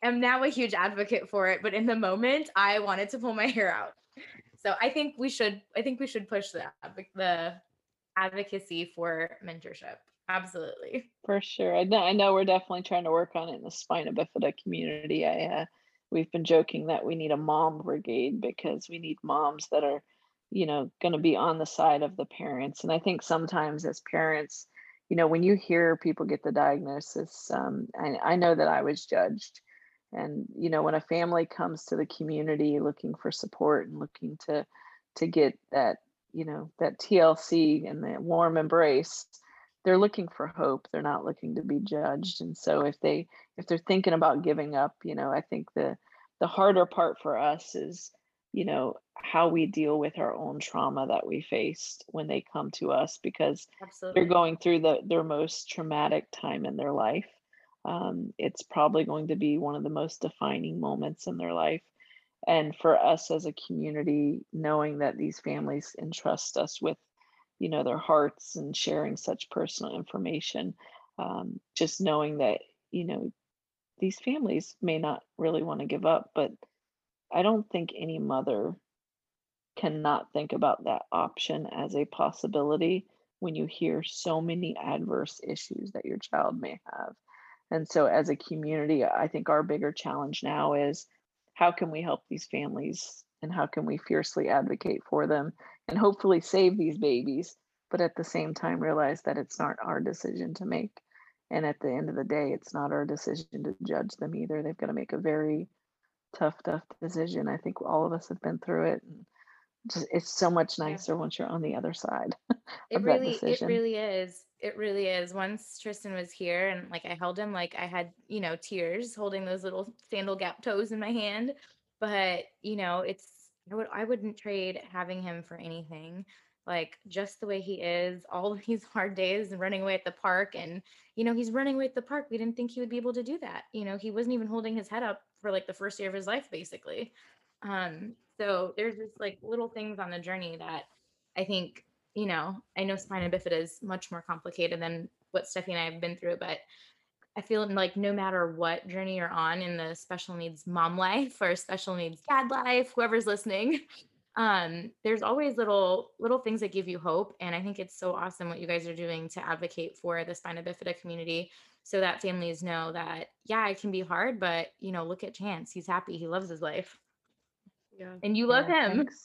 am now a huge advocate for it. But in the moment, I wanted to pull my hair out. So I think we should, I think we should push the, the advocacy for mentorship. Absolutely. For sure. I know, I know we're definitely trying to work on it in the spina bifida community. I uh, we've been joking that we need a mom brigade because we need moms that are, you know, going to be on the side of the parents. And I think sometimes as parents, you know, when you hear people get the diagnosis, um, I, I know that I was judged. And you know, when a family comes to the community looking for support and looking to to get that, you know, that TLC and that warm embrace, they're looking for hope. They're not looking to be judged. And so if they if they're thinking about giving up you know i think the the harder part for us is you know how we deal with our own trauma that we faced when they come to us because Absolutely. they're going through the their most traumatic time in their life. Um, it's probably going to be one of the most defining moments in their life and for us as a community knowing that these families entrust us with you know their hearts and sharing such personal information um, just knowing that you know these families may not really want to give up but i don't think any mother cannot think about that option as a possibility when you hear so many adverse issues that your child may have. And so as a community i think our bigger challenge now is how can we help these families and how can we fiercely advocate for them and hopefully save these babies but at the same time realize that it's not our decision to make. And at the end of the day it's not our decision to judge them either. They've got to make a very tough tough decision. I think all of us have been through it and just, it's so much Yeah. nicer once you're on the other side It really, it really is. It really is. Once Tristan was here and like I held him, like I had, you know, tears holding those little sandal gap toes in my hand. But, you know, it's I would I wouldn't trade having him for anything. Like just the way he is, all of these hard days and running away at the park. And, you know, he's running away at the park. We didn't think he would be able to do that. You know, he wasn't even holding his head up for like the first year of his life, basically. Um, so there's just like little things on the journey that I think you know, I know spina bifida is much more complicated than what Steffi and I have been through, but I feel like no matter what journey you're on in the special needs mom life or special needs dad life, whoever's listening, um, there's always little little things that give you hope. And I think it's so awesome what you guys are doing to advocate for the spina bifida community so that families know that yeah, it can be hard, but you know, look at Chance. He's happy, he loves his life. Yeah. And you love Yeah, him.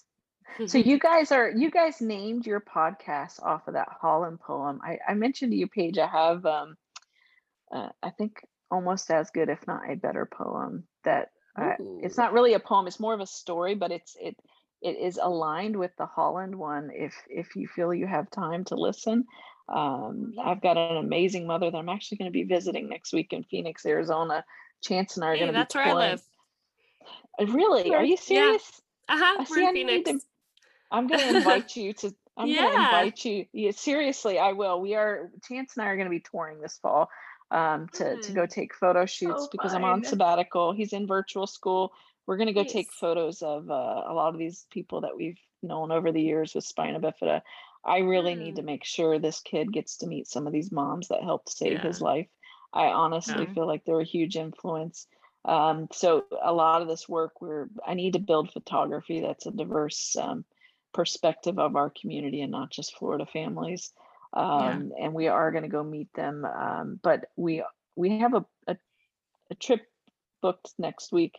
So you guys are you guys named your podcast off of that Holland poem. I, I mentioned to you, Paige, I have um uh, I think almost as good, if not a better poem that Uh, it's not really a poem, it's more of a story, but it's it it is aligned with the Holland one if if you feel you have time to listen. Um, I've got an amazing mother that I'm actually going to be visiting next week in Phoenix, Arizona. Chance and I are Hey, going to be that's where I touring. live. Uh, Really? Are you Yeah. serious? Uh-huh. I see. I in need Phoenix. to. I'm going to invite you to. I'm going to invite you. Yeah, seriously, I will. We are. Chance and I are going to be touring this fall um, to to go take photo shoots Oh, because I'm on sabbatical. He's in virtual school. We're going to go take photos of uh, a lot of these people that we've known over the years with spina bifida. I really need to make sure this kid gets to meet some of these moms that helped save his life. I honestly Yeah. feel like they're a huge influence. Um, so a lot of this work where I need to build photography that's a diverse um, perspective of our community and not just Florida families. Um, and we are going to go meet them. Um, but we we have a, a a trip booked next week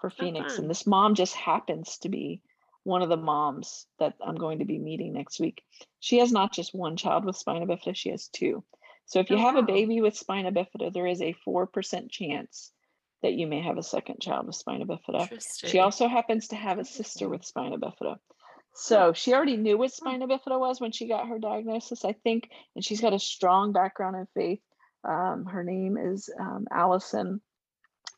for Phoenix, fun. and this mom just happens to be one of the moms that I'm going to be meeting next week. She has not just one child with spina bifida; she has two. So if you Oh, have a baby with spina bifida, there is a four percent chance that you may have a second child with spina bifida. She also happens to have a sister with spina bifida. So she already knew what spina bifida was when she got her diagnosis, I think, and she's got a strong background in faith. Um, her name is um, Allison.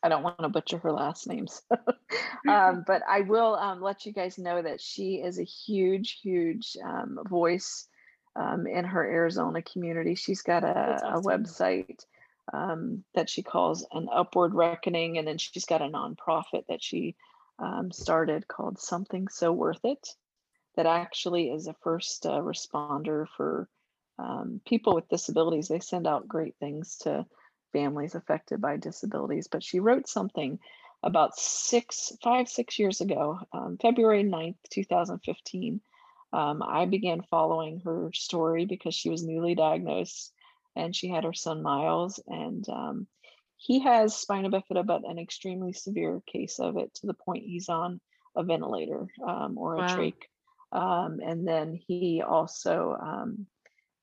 I don't want to butcher her last names, um, but I will um, let you guys know that she is a huge, huge um, voice um, in her Arizona community. She's got a, That's a website um, that she calls an Upward Reckoning, and then she's got a nonprofit that she um, started called Something So Worth It that actually is a first uh, responder for um, people with disabilities. They send out great things to families affected by disabilities. But she wrote something about six, five, six years ago, um, February 9th, 2015. Um, I began following her story because she was newly diagnosed and she had her son Miles. And um, he has spina bifida, but an extremely severe case of it to the point he's on a ventilator um, or a Wow. trach. Um, and then he also um,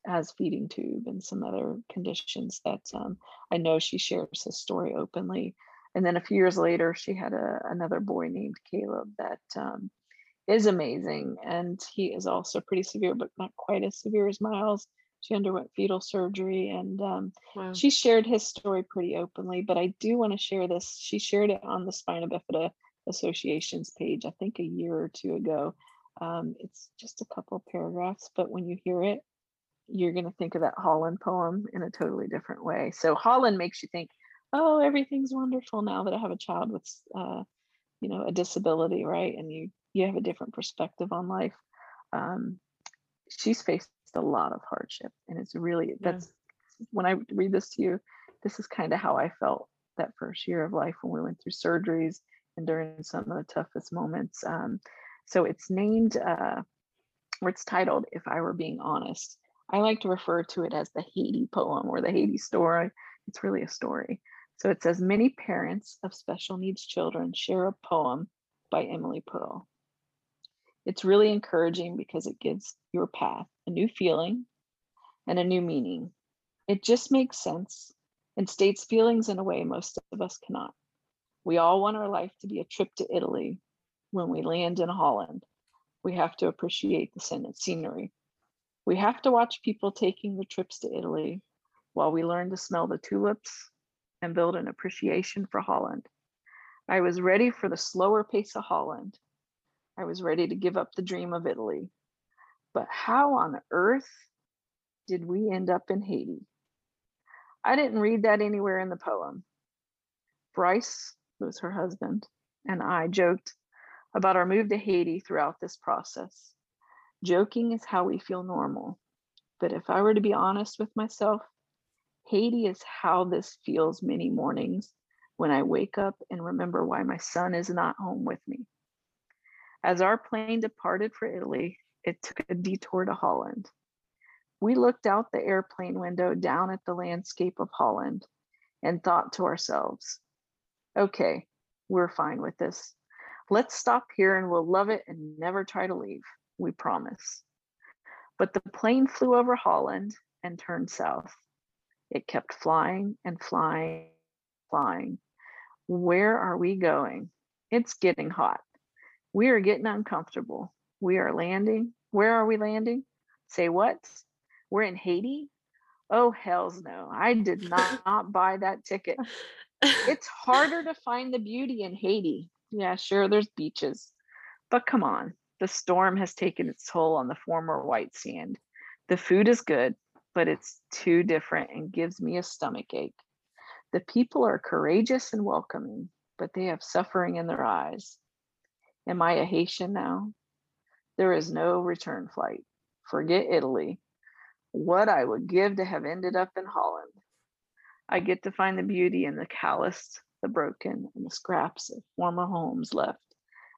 has feeding tube and some other conditions that um, I know she shares his story openly. And then a few years later, she had a, another boy named Caleb that um, is amazing. And he is also pretty severe, but not quite as severe as Miles. She underwent fetal surgery and um, Wow. she shared his story pretty openly. But I do want to share this. She shared it on the Spina Bifida Association's page, I think a year or two ago. Um, it's just a couple of paragraphs, but when you hear it, you're going to think of that Holland poem in a totally different way. So Holland makes you think, oh, everything's wonderful now that I have a child with, uh, you know, a disability, right? And you you have a different perspective on life. Um, she's faced a lot of hardship, and it's really Yeah. that's when I read this to you. This is kind of how I felt that first year of life when we went through surgeries and during some of the toughest moments. Um, so it's named, uh, or it's titled, If I Were Being Honest. I like to refer to it as the Haiti poem or the Haiti story. It's really a story. So it says, Many parents of special needs children share a poem by Emily Perl. It's really encouraging because it gives your path a new feeling and a new meaning. It just makes sense and states feelings in a way most of us cannot. We all want our life to be a trip to Italy when we land in Holland. We have to appreciate the scen- scenery. We have to watch people taking the trips to Italy while we learn to smell the tulips and build an appreciation for Holland. I was ready for the slower pace of Holland. I was ready to give up the dream of Italy. But how on earth did we end up in Haiti? I didn't read that anywhere in the poem. Bryce, who was her husband, and I joked about our move to Haiti throughout this process. Joking is how we feel normal. But if I were to be honest with myself, Haiti is how this feels many mornings when I wake up and remember why my son is not home with me. As our plane departed for Italy, it took a detour to Holland. We looked out the airplane window down at the landscape of Holland and thought to ourselves, okay, we're fine with this. Let's stop here and we'll love it and never try to leave. We promise. But the plane flew over Holland and turned south. It kept flying and flying, flying. Where are we going? It's getting hot. We are getting uncomfortable. We are landing. Where are we landing? Say what? We're in Haiti? Oh, hells no. I did not, not buy that ticket. It's harder to find the beauty in Haiti. Yeah, sure, there's beaches. But come on, the storm has taken its toll on the former white sand. The food is good, but it's too different and gives me a stomach ache. The people are courageous and welcoming, but they have suffering in their eyes. Am I a Haitian now? There is no return flight. Forget Italy. What I would give to have ended up in Holland. I get to find the beauty in the calloused, the broken, and the scraps of former homes left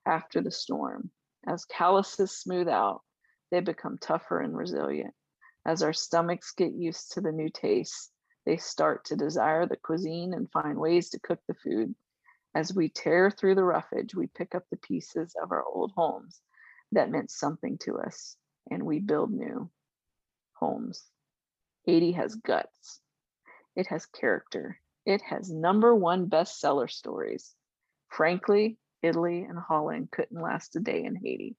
after the storm. As calluses smooth out, they become tougher and resilient. As our stomachs get used to the new tastes, they start to desire the cuisine and find ways to cook the food. As we tear through the roughage, we pick up the pieces of our old homes that meant something to us, and we build new homes. Haiti has guts. It has character. It has number one bestseller stories. Frankly, Italy and Holland couldn't last a day in Haiti.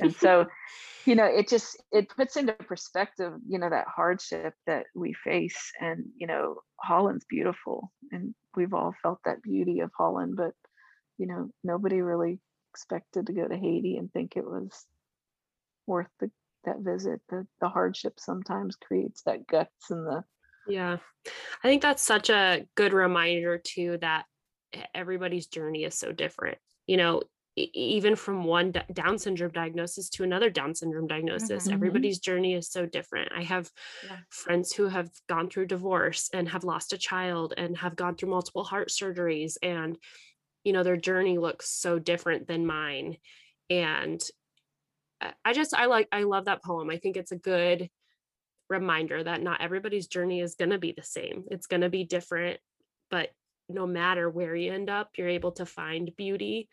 and so, you know, it just it puts into perspective, you know, that hardship that we face. And, you know, Holland's beautiful and we've all felt that beauty of Holland, but you know, nobody really expected to go to Haiti and think it was worth the that visit. The the hardship sometimes creates that guts and the yeah. I think that's such a good reminder too that everybody's journey is so different. You know, even from one Down syndrome diagnosis to another Down syndrome diagnosis, mm-hmm. everybody's journey is so different. I have yeah. friends who have gone through divorce and have lost a child and have gone through multiple heart surgeries, and you know, their journey looks so different than mine. And I just, I like, I love that poem. I think it's a good reminder that not everybody's journey is going to be the same. It's going to be different, but no matter where you end up, you're able to find beauty,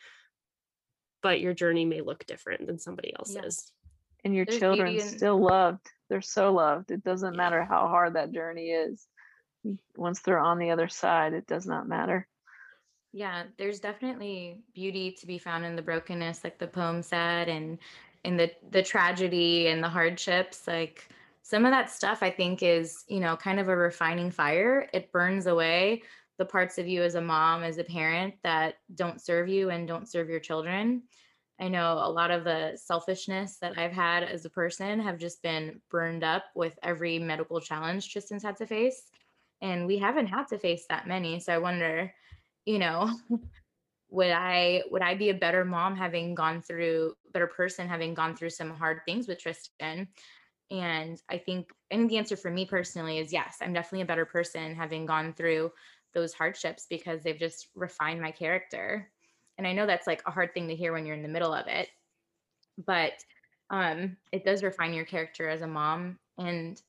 but your journey may look different than somebody else's. And your There's children in- still loved. They're so loved. It doesn't yeah. matter how hard that journey is. Once they're on the other side, it does not matter. Yeah, there's definitely beauty to be found in the brokenness, like the poem said, and in the the tragedy and the hardships. Like some of that stuff, I think is you know kind of a refining fire. It burns away the parts of you as a mom, as a parent that don't serve you and don't serve your children. I know a lot of the selfishness that I've had as a person have just been burned up with every medical challenge Tristan's had to face. And we haven't had to face that many. So I wonder, you know, would I would I be a better mom having gone through better person having gone through some hard things with Tristan? And I think think the answer for me personally is yes, I'm definitely a better person having gone through those hardships because they've just refined my character. And I know that's like a hard thing to hear when you're in the middle of it, but um, it does refine your character as a mom. And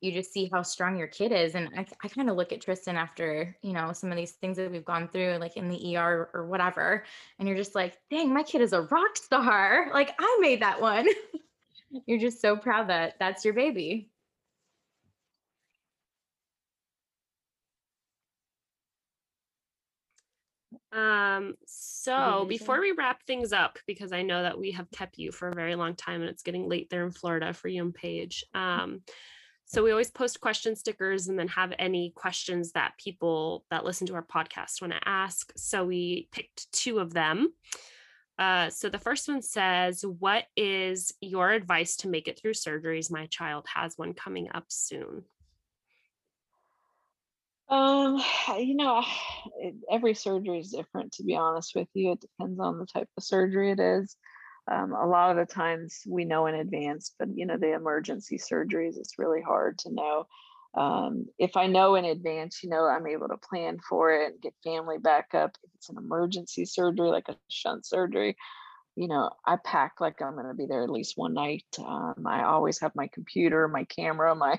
you just see how strong your kid is. And I, I kind of look at Tristan after, you know, some of these things that we've gone through, like in the ER or whatever. And you're just like, dang, my kid is a rock star. Like I made that one. you're just so proud that that's your baby. Um, so before we wrap things up, because I know that we have kept you for a very long time and it's getting late there in Florida for you and Paige. Um, so we always post question stickers and then have any questions that people that listen to our podcast want to ask. So we picked two of them. Uh, so the first one says, What is your advice to make it through surgeries? My child has one coming up soon. Um, you know, every surgery is different, to be honest with you. It depends on the type of surgery it is. Um, a lot of the times we know in advance, but you know, the emergency surgeries, it's really hard to know. Um, if I know in advance, you know, I'm able to plan for it and get family backup. If it's an emergency surgery, like a shunt surgery, you know, I pack like I'm going to be there at least one night. Um, I always have my computer, my camera, my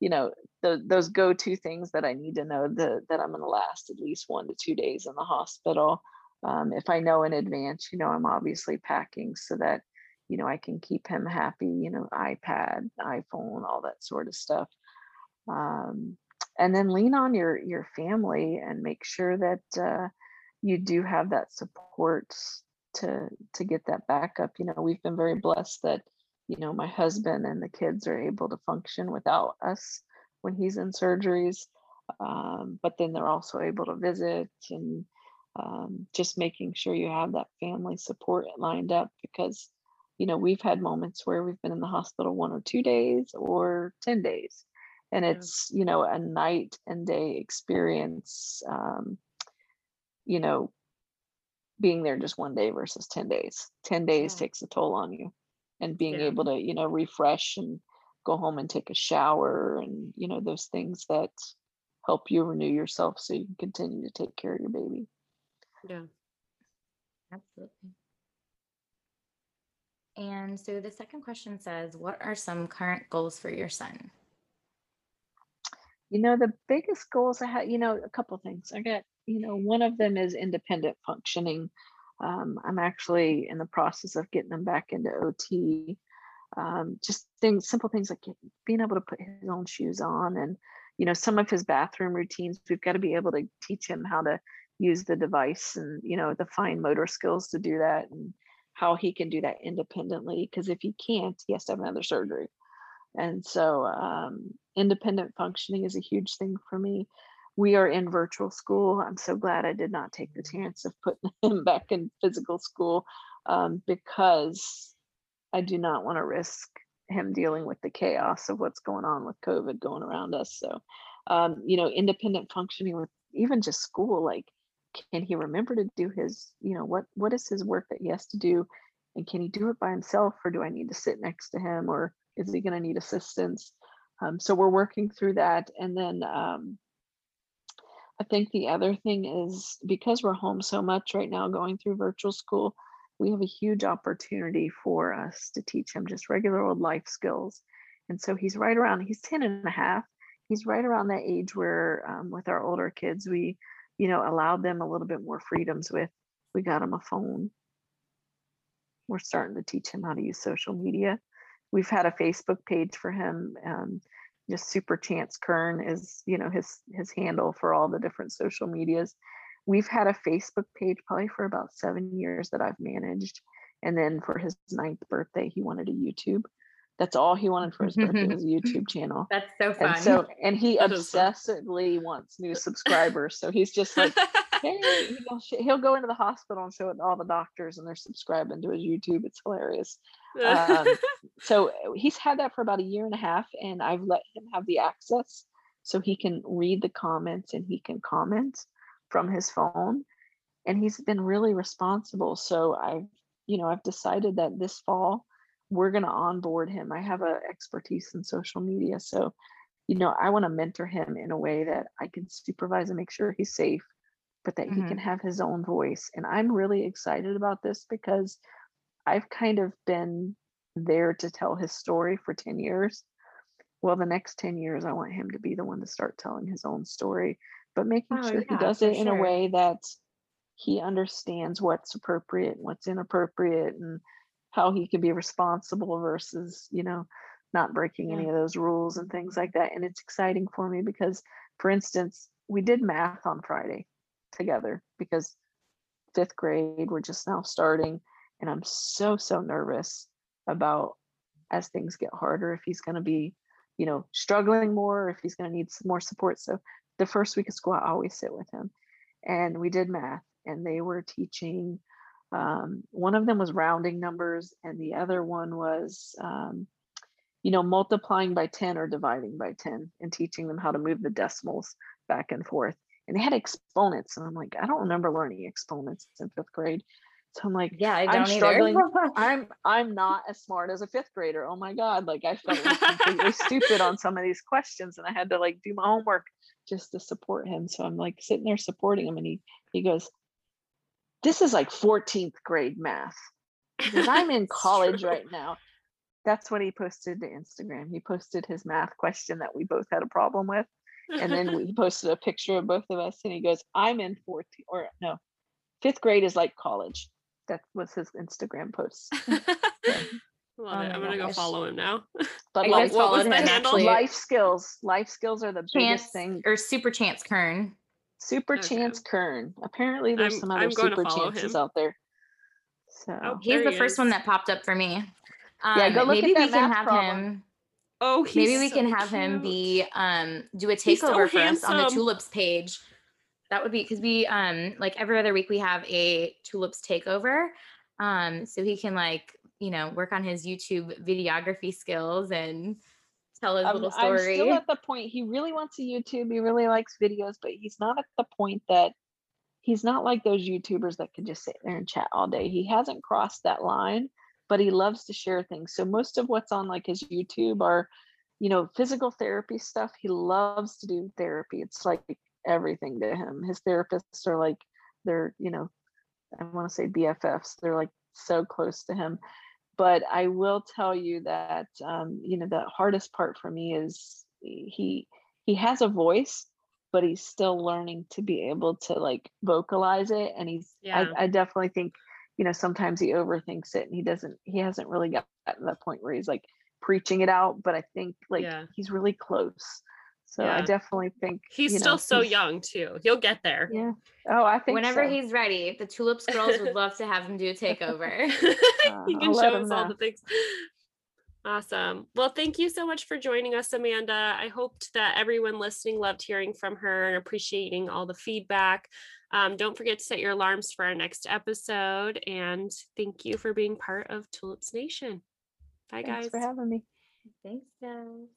you know the, those go-to things that i need to know the, that i'm going to last at least one to two days in the hospital um, if i know in advance you know i'm obviously packing so that you know i can keep him happy you know ipad iphone all that sort of stuff. Um, and then lean on your your family and make sure that uh, you do have that support to to get that backup you know we've been very blessed that you know my husband and the kids are able to function without us when he's in surgeries um, but then they're also able to visit and um, just making sure you have that family support lined up because you know we've had moments where we've been in the hospital one or two days or 10 days and it's you know a night and day experience um, you know being there just one day versus 10 days 10 days Yeah. takes a toll on you and being Yeah. able to you know refresh and go home and take a shower and you know those things that help you renew yourself so you can continue to take care of your baby Yeah. Absolutely. And so the second question says, what are some current goals for your son? You know, the biggest goals I had, you know, a couple things. I got, you know, one of them is independent functioning. Um, I'm actually in the process of getting them back into OT. Um, just things, simple things like being able to put his own shoes on and, you know, some of his bathroom routines. We've got to be able to teach him how to use the device and, you know, the fine motor skills to do that and how he can do that independently. Because if he can't, he has to have another surgery. And so um, independent functioning is a huge thing for me. We are in virtual school. I'm so glad I did not take the chance of putting him back in physical school um, because I do not want to risk him dealing with the chaos of what's going on with COVID going around us. So, um, you know, independent functioning with even just school, like, can he remember to do his, you know, what what is his work that he has to do, and can he do it by himself, or do I need to sit next to him, or is he going to need assistance? Um, so we're working through that, and then um, I think the other thing is because we're home so much right now, going through virtual school, we have a huge opportunity for us to teach him just regular old life skills. And so he's right around, he's 10 and a half. He's right around that age where, um, with our older kids, we, you know, allowed them a little bit more freedoms with, we got him a phone. We're starting to teach him how to use social media. We've had a Facebook page for him. Um, just super chance kern is you know his his handle for all the different social medias we've had a facebook page probably for about seven years that i've managed and then for his ninth birthday he wanted a youtube that's all he wanted for his birthday was a youtube channel. That's so fun. and so and he That is fun. obsessively wants new subscribers. So he's just like hey he'll, he'll go into the hospital and show it to all the doctors and they're subscribing to his youtube. It's hilarious. Um, so he's had that for about a year and a half and i've let him have the access so he can read the comments and he can comment from his phone. And he's been really responsible. So i've you know i've decided that this fall we're going to onboard him i have a expertise in social media so you know i want to mentor him in a way that i can supervise and make sure he's safe but that he Mhm. can have his own voice and i'm really excited about this because I've kind of been there to tell his story for 10 years. Well, the next 10 years, I want him to be the one to start telling his own story, but making Oh, sure he does it in a way that he understands what's appropriate and what's inappropriate and how he can be responsible versus, you know, not breaking any of those rules and things like that. And it's exciting for me because, for instance, we did math on Friday together because fifth grade, we're just now starting and i'm so so nervous about as things get harder if he's going to be you know struggling more or if he's going to need some more support so the first week of school i always sit with him and we did math and they were teaching um, one of them was rounding numbers and the other one was um, you know multiplying by 10 or dividing by 10 and teaching them how to move the decimals back and forth and they had exponents and i'm like i don't remember learning exponents in fifth grade so i'm like yeah, I I'm don't struggling. I'm I'm not as smart as a fifth grader. Oh my god! Like I felt like completely stupid on some of these questions, and I had to like do my homework just to support him. So I'm like sitting there supporting him, and he he goes, "This is like 14th grade math." Because I'm in college true. right now. That's what he posted to Instagram. He posted his math question that we both had a problem with, and then we- he posted a picture of both of us, and he goes, "I'm in 14 or no, fifth grade is like college." That was his Instagram post. Love Oh it. I'm gonna go follow him now. but I What- life, was followed the handle? life skills, life skills are the Chance biggest thing. or Super Chance Kern. Super Okay. Chance Kern. Apparently, there's I'm- some other super chances him. out there. So Oh, He's the he first one that popped up for me. Yeah, Um, go look at maybe that we can math have problem. him. Oh, he's maybe we can so have him be um do a He's so takeover for us on the tulips page. That would be because we um like every other week we have a tulips takeover. Um, so he can like you know work on his YouTube videography skills and tell his I'm, little I'm still at the point he really wants a YouTube. He really likes videos, but he's not at the point that he's not like those YouTubers that could just sit there and chat all day. He hasn't crossed that line, but he loves to share things. So most of what's on like his YouTube are, you know, physical therapy stuff. He loves to do therapy. It's like everything to him. His therapists are like they're, you know, I want to say BFFs. They're like so close to him but I will tell you that um, you know the hardest part for me is he he has a voice, but he's still learning to be able to like vocalize it, and he's Yeah. I, I definitely think you know sometimes he overthinks it, and he doesn't he hasn't really got to that point where he's like preaching it out, but I think like Yeah. he's really close. So I definitely think He's you still know, so he's- young too. He'll get there. Yeah. Oh, I think Whenever so. he's ready, the tulips girls would love to have him do a takeover. Uh, he can I'll show him us all know. the things. Awesome. Well, thank you so much for joining us, Amanda. I hoped that everyone listening loved hearing from her and appreciating all the feedback. Um, don't forget to set your alarms for our next episode. And thank you for being part of Tulips Nation. Bye, Thanks guys. Thanks for having me. Thanks, guys.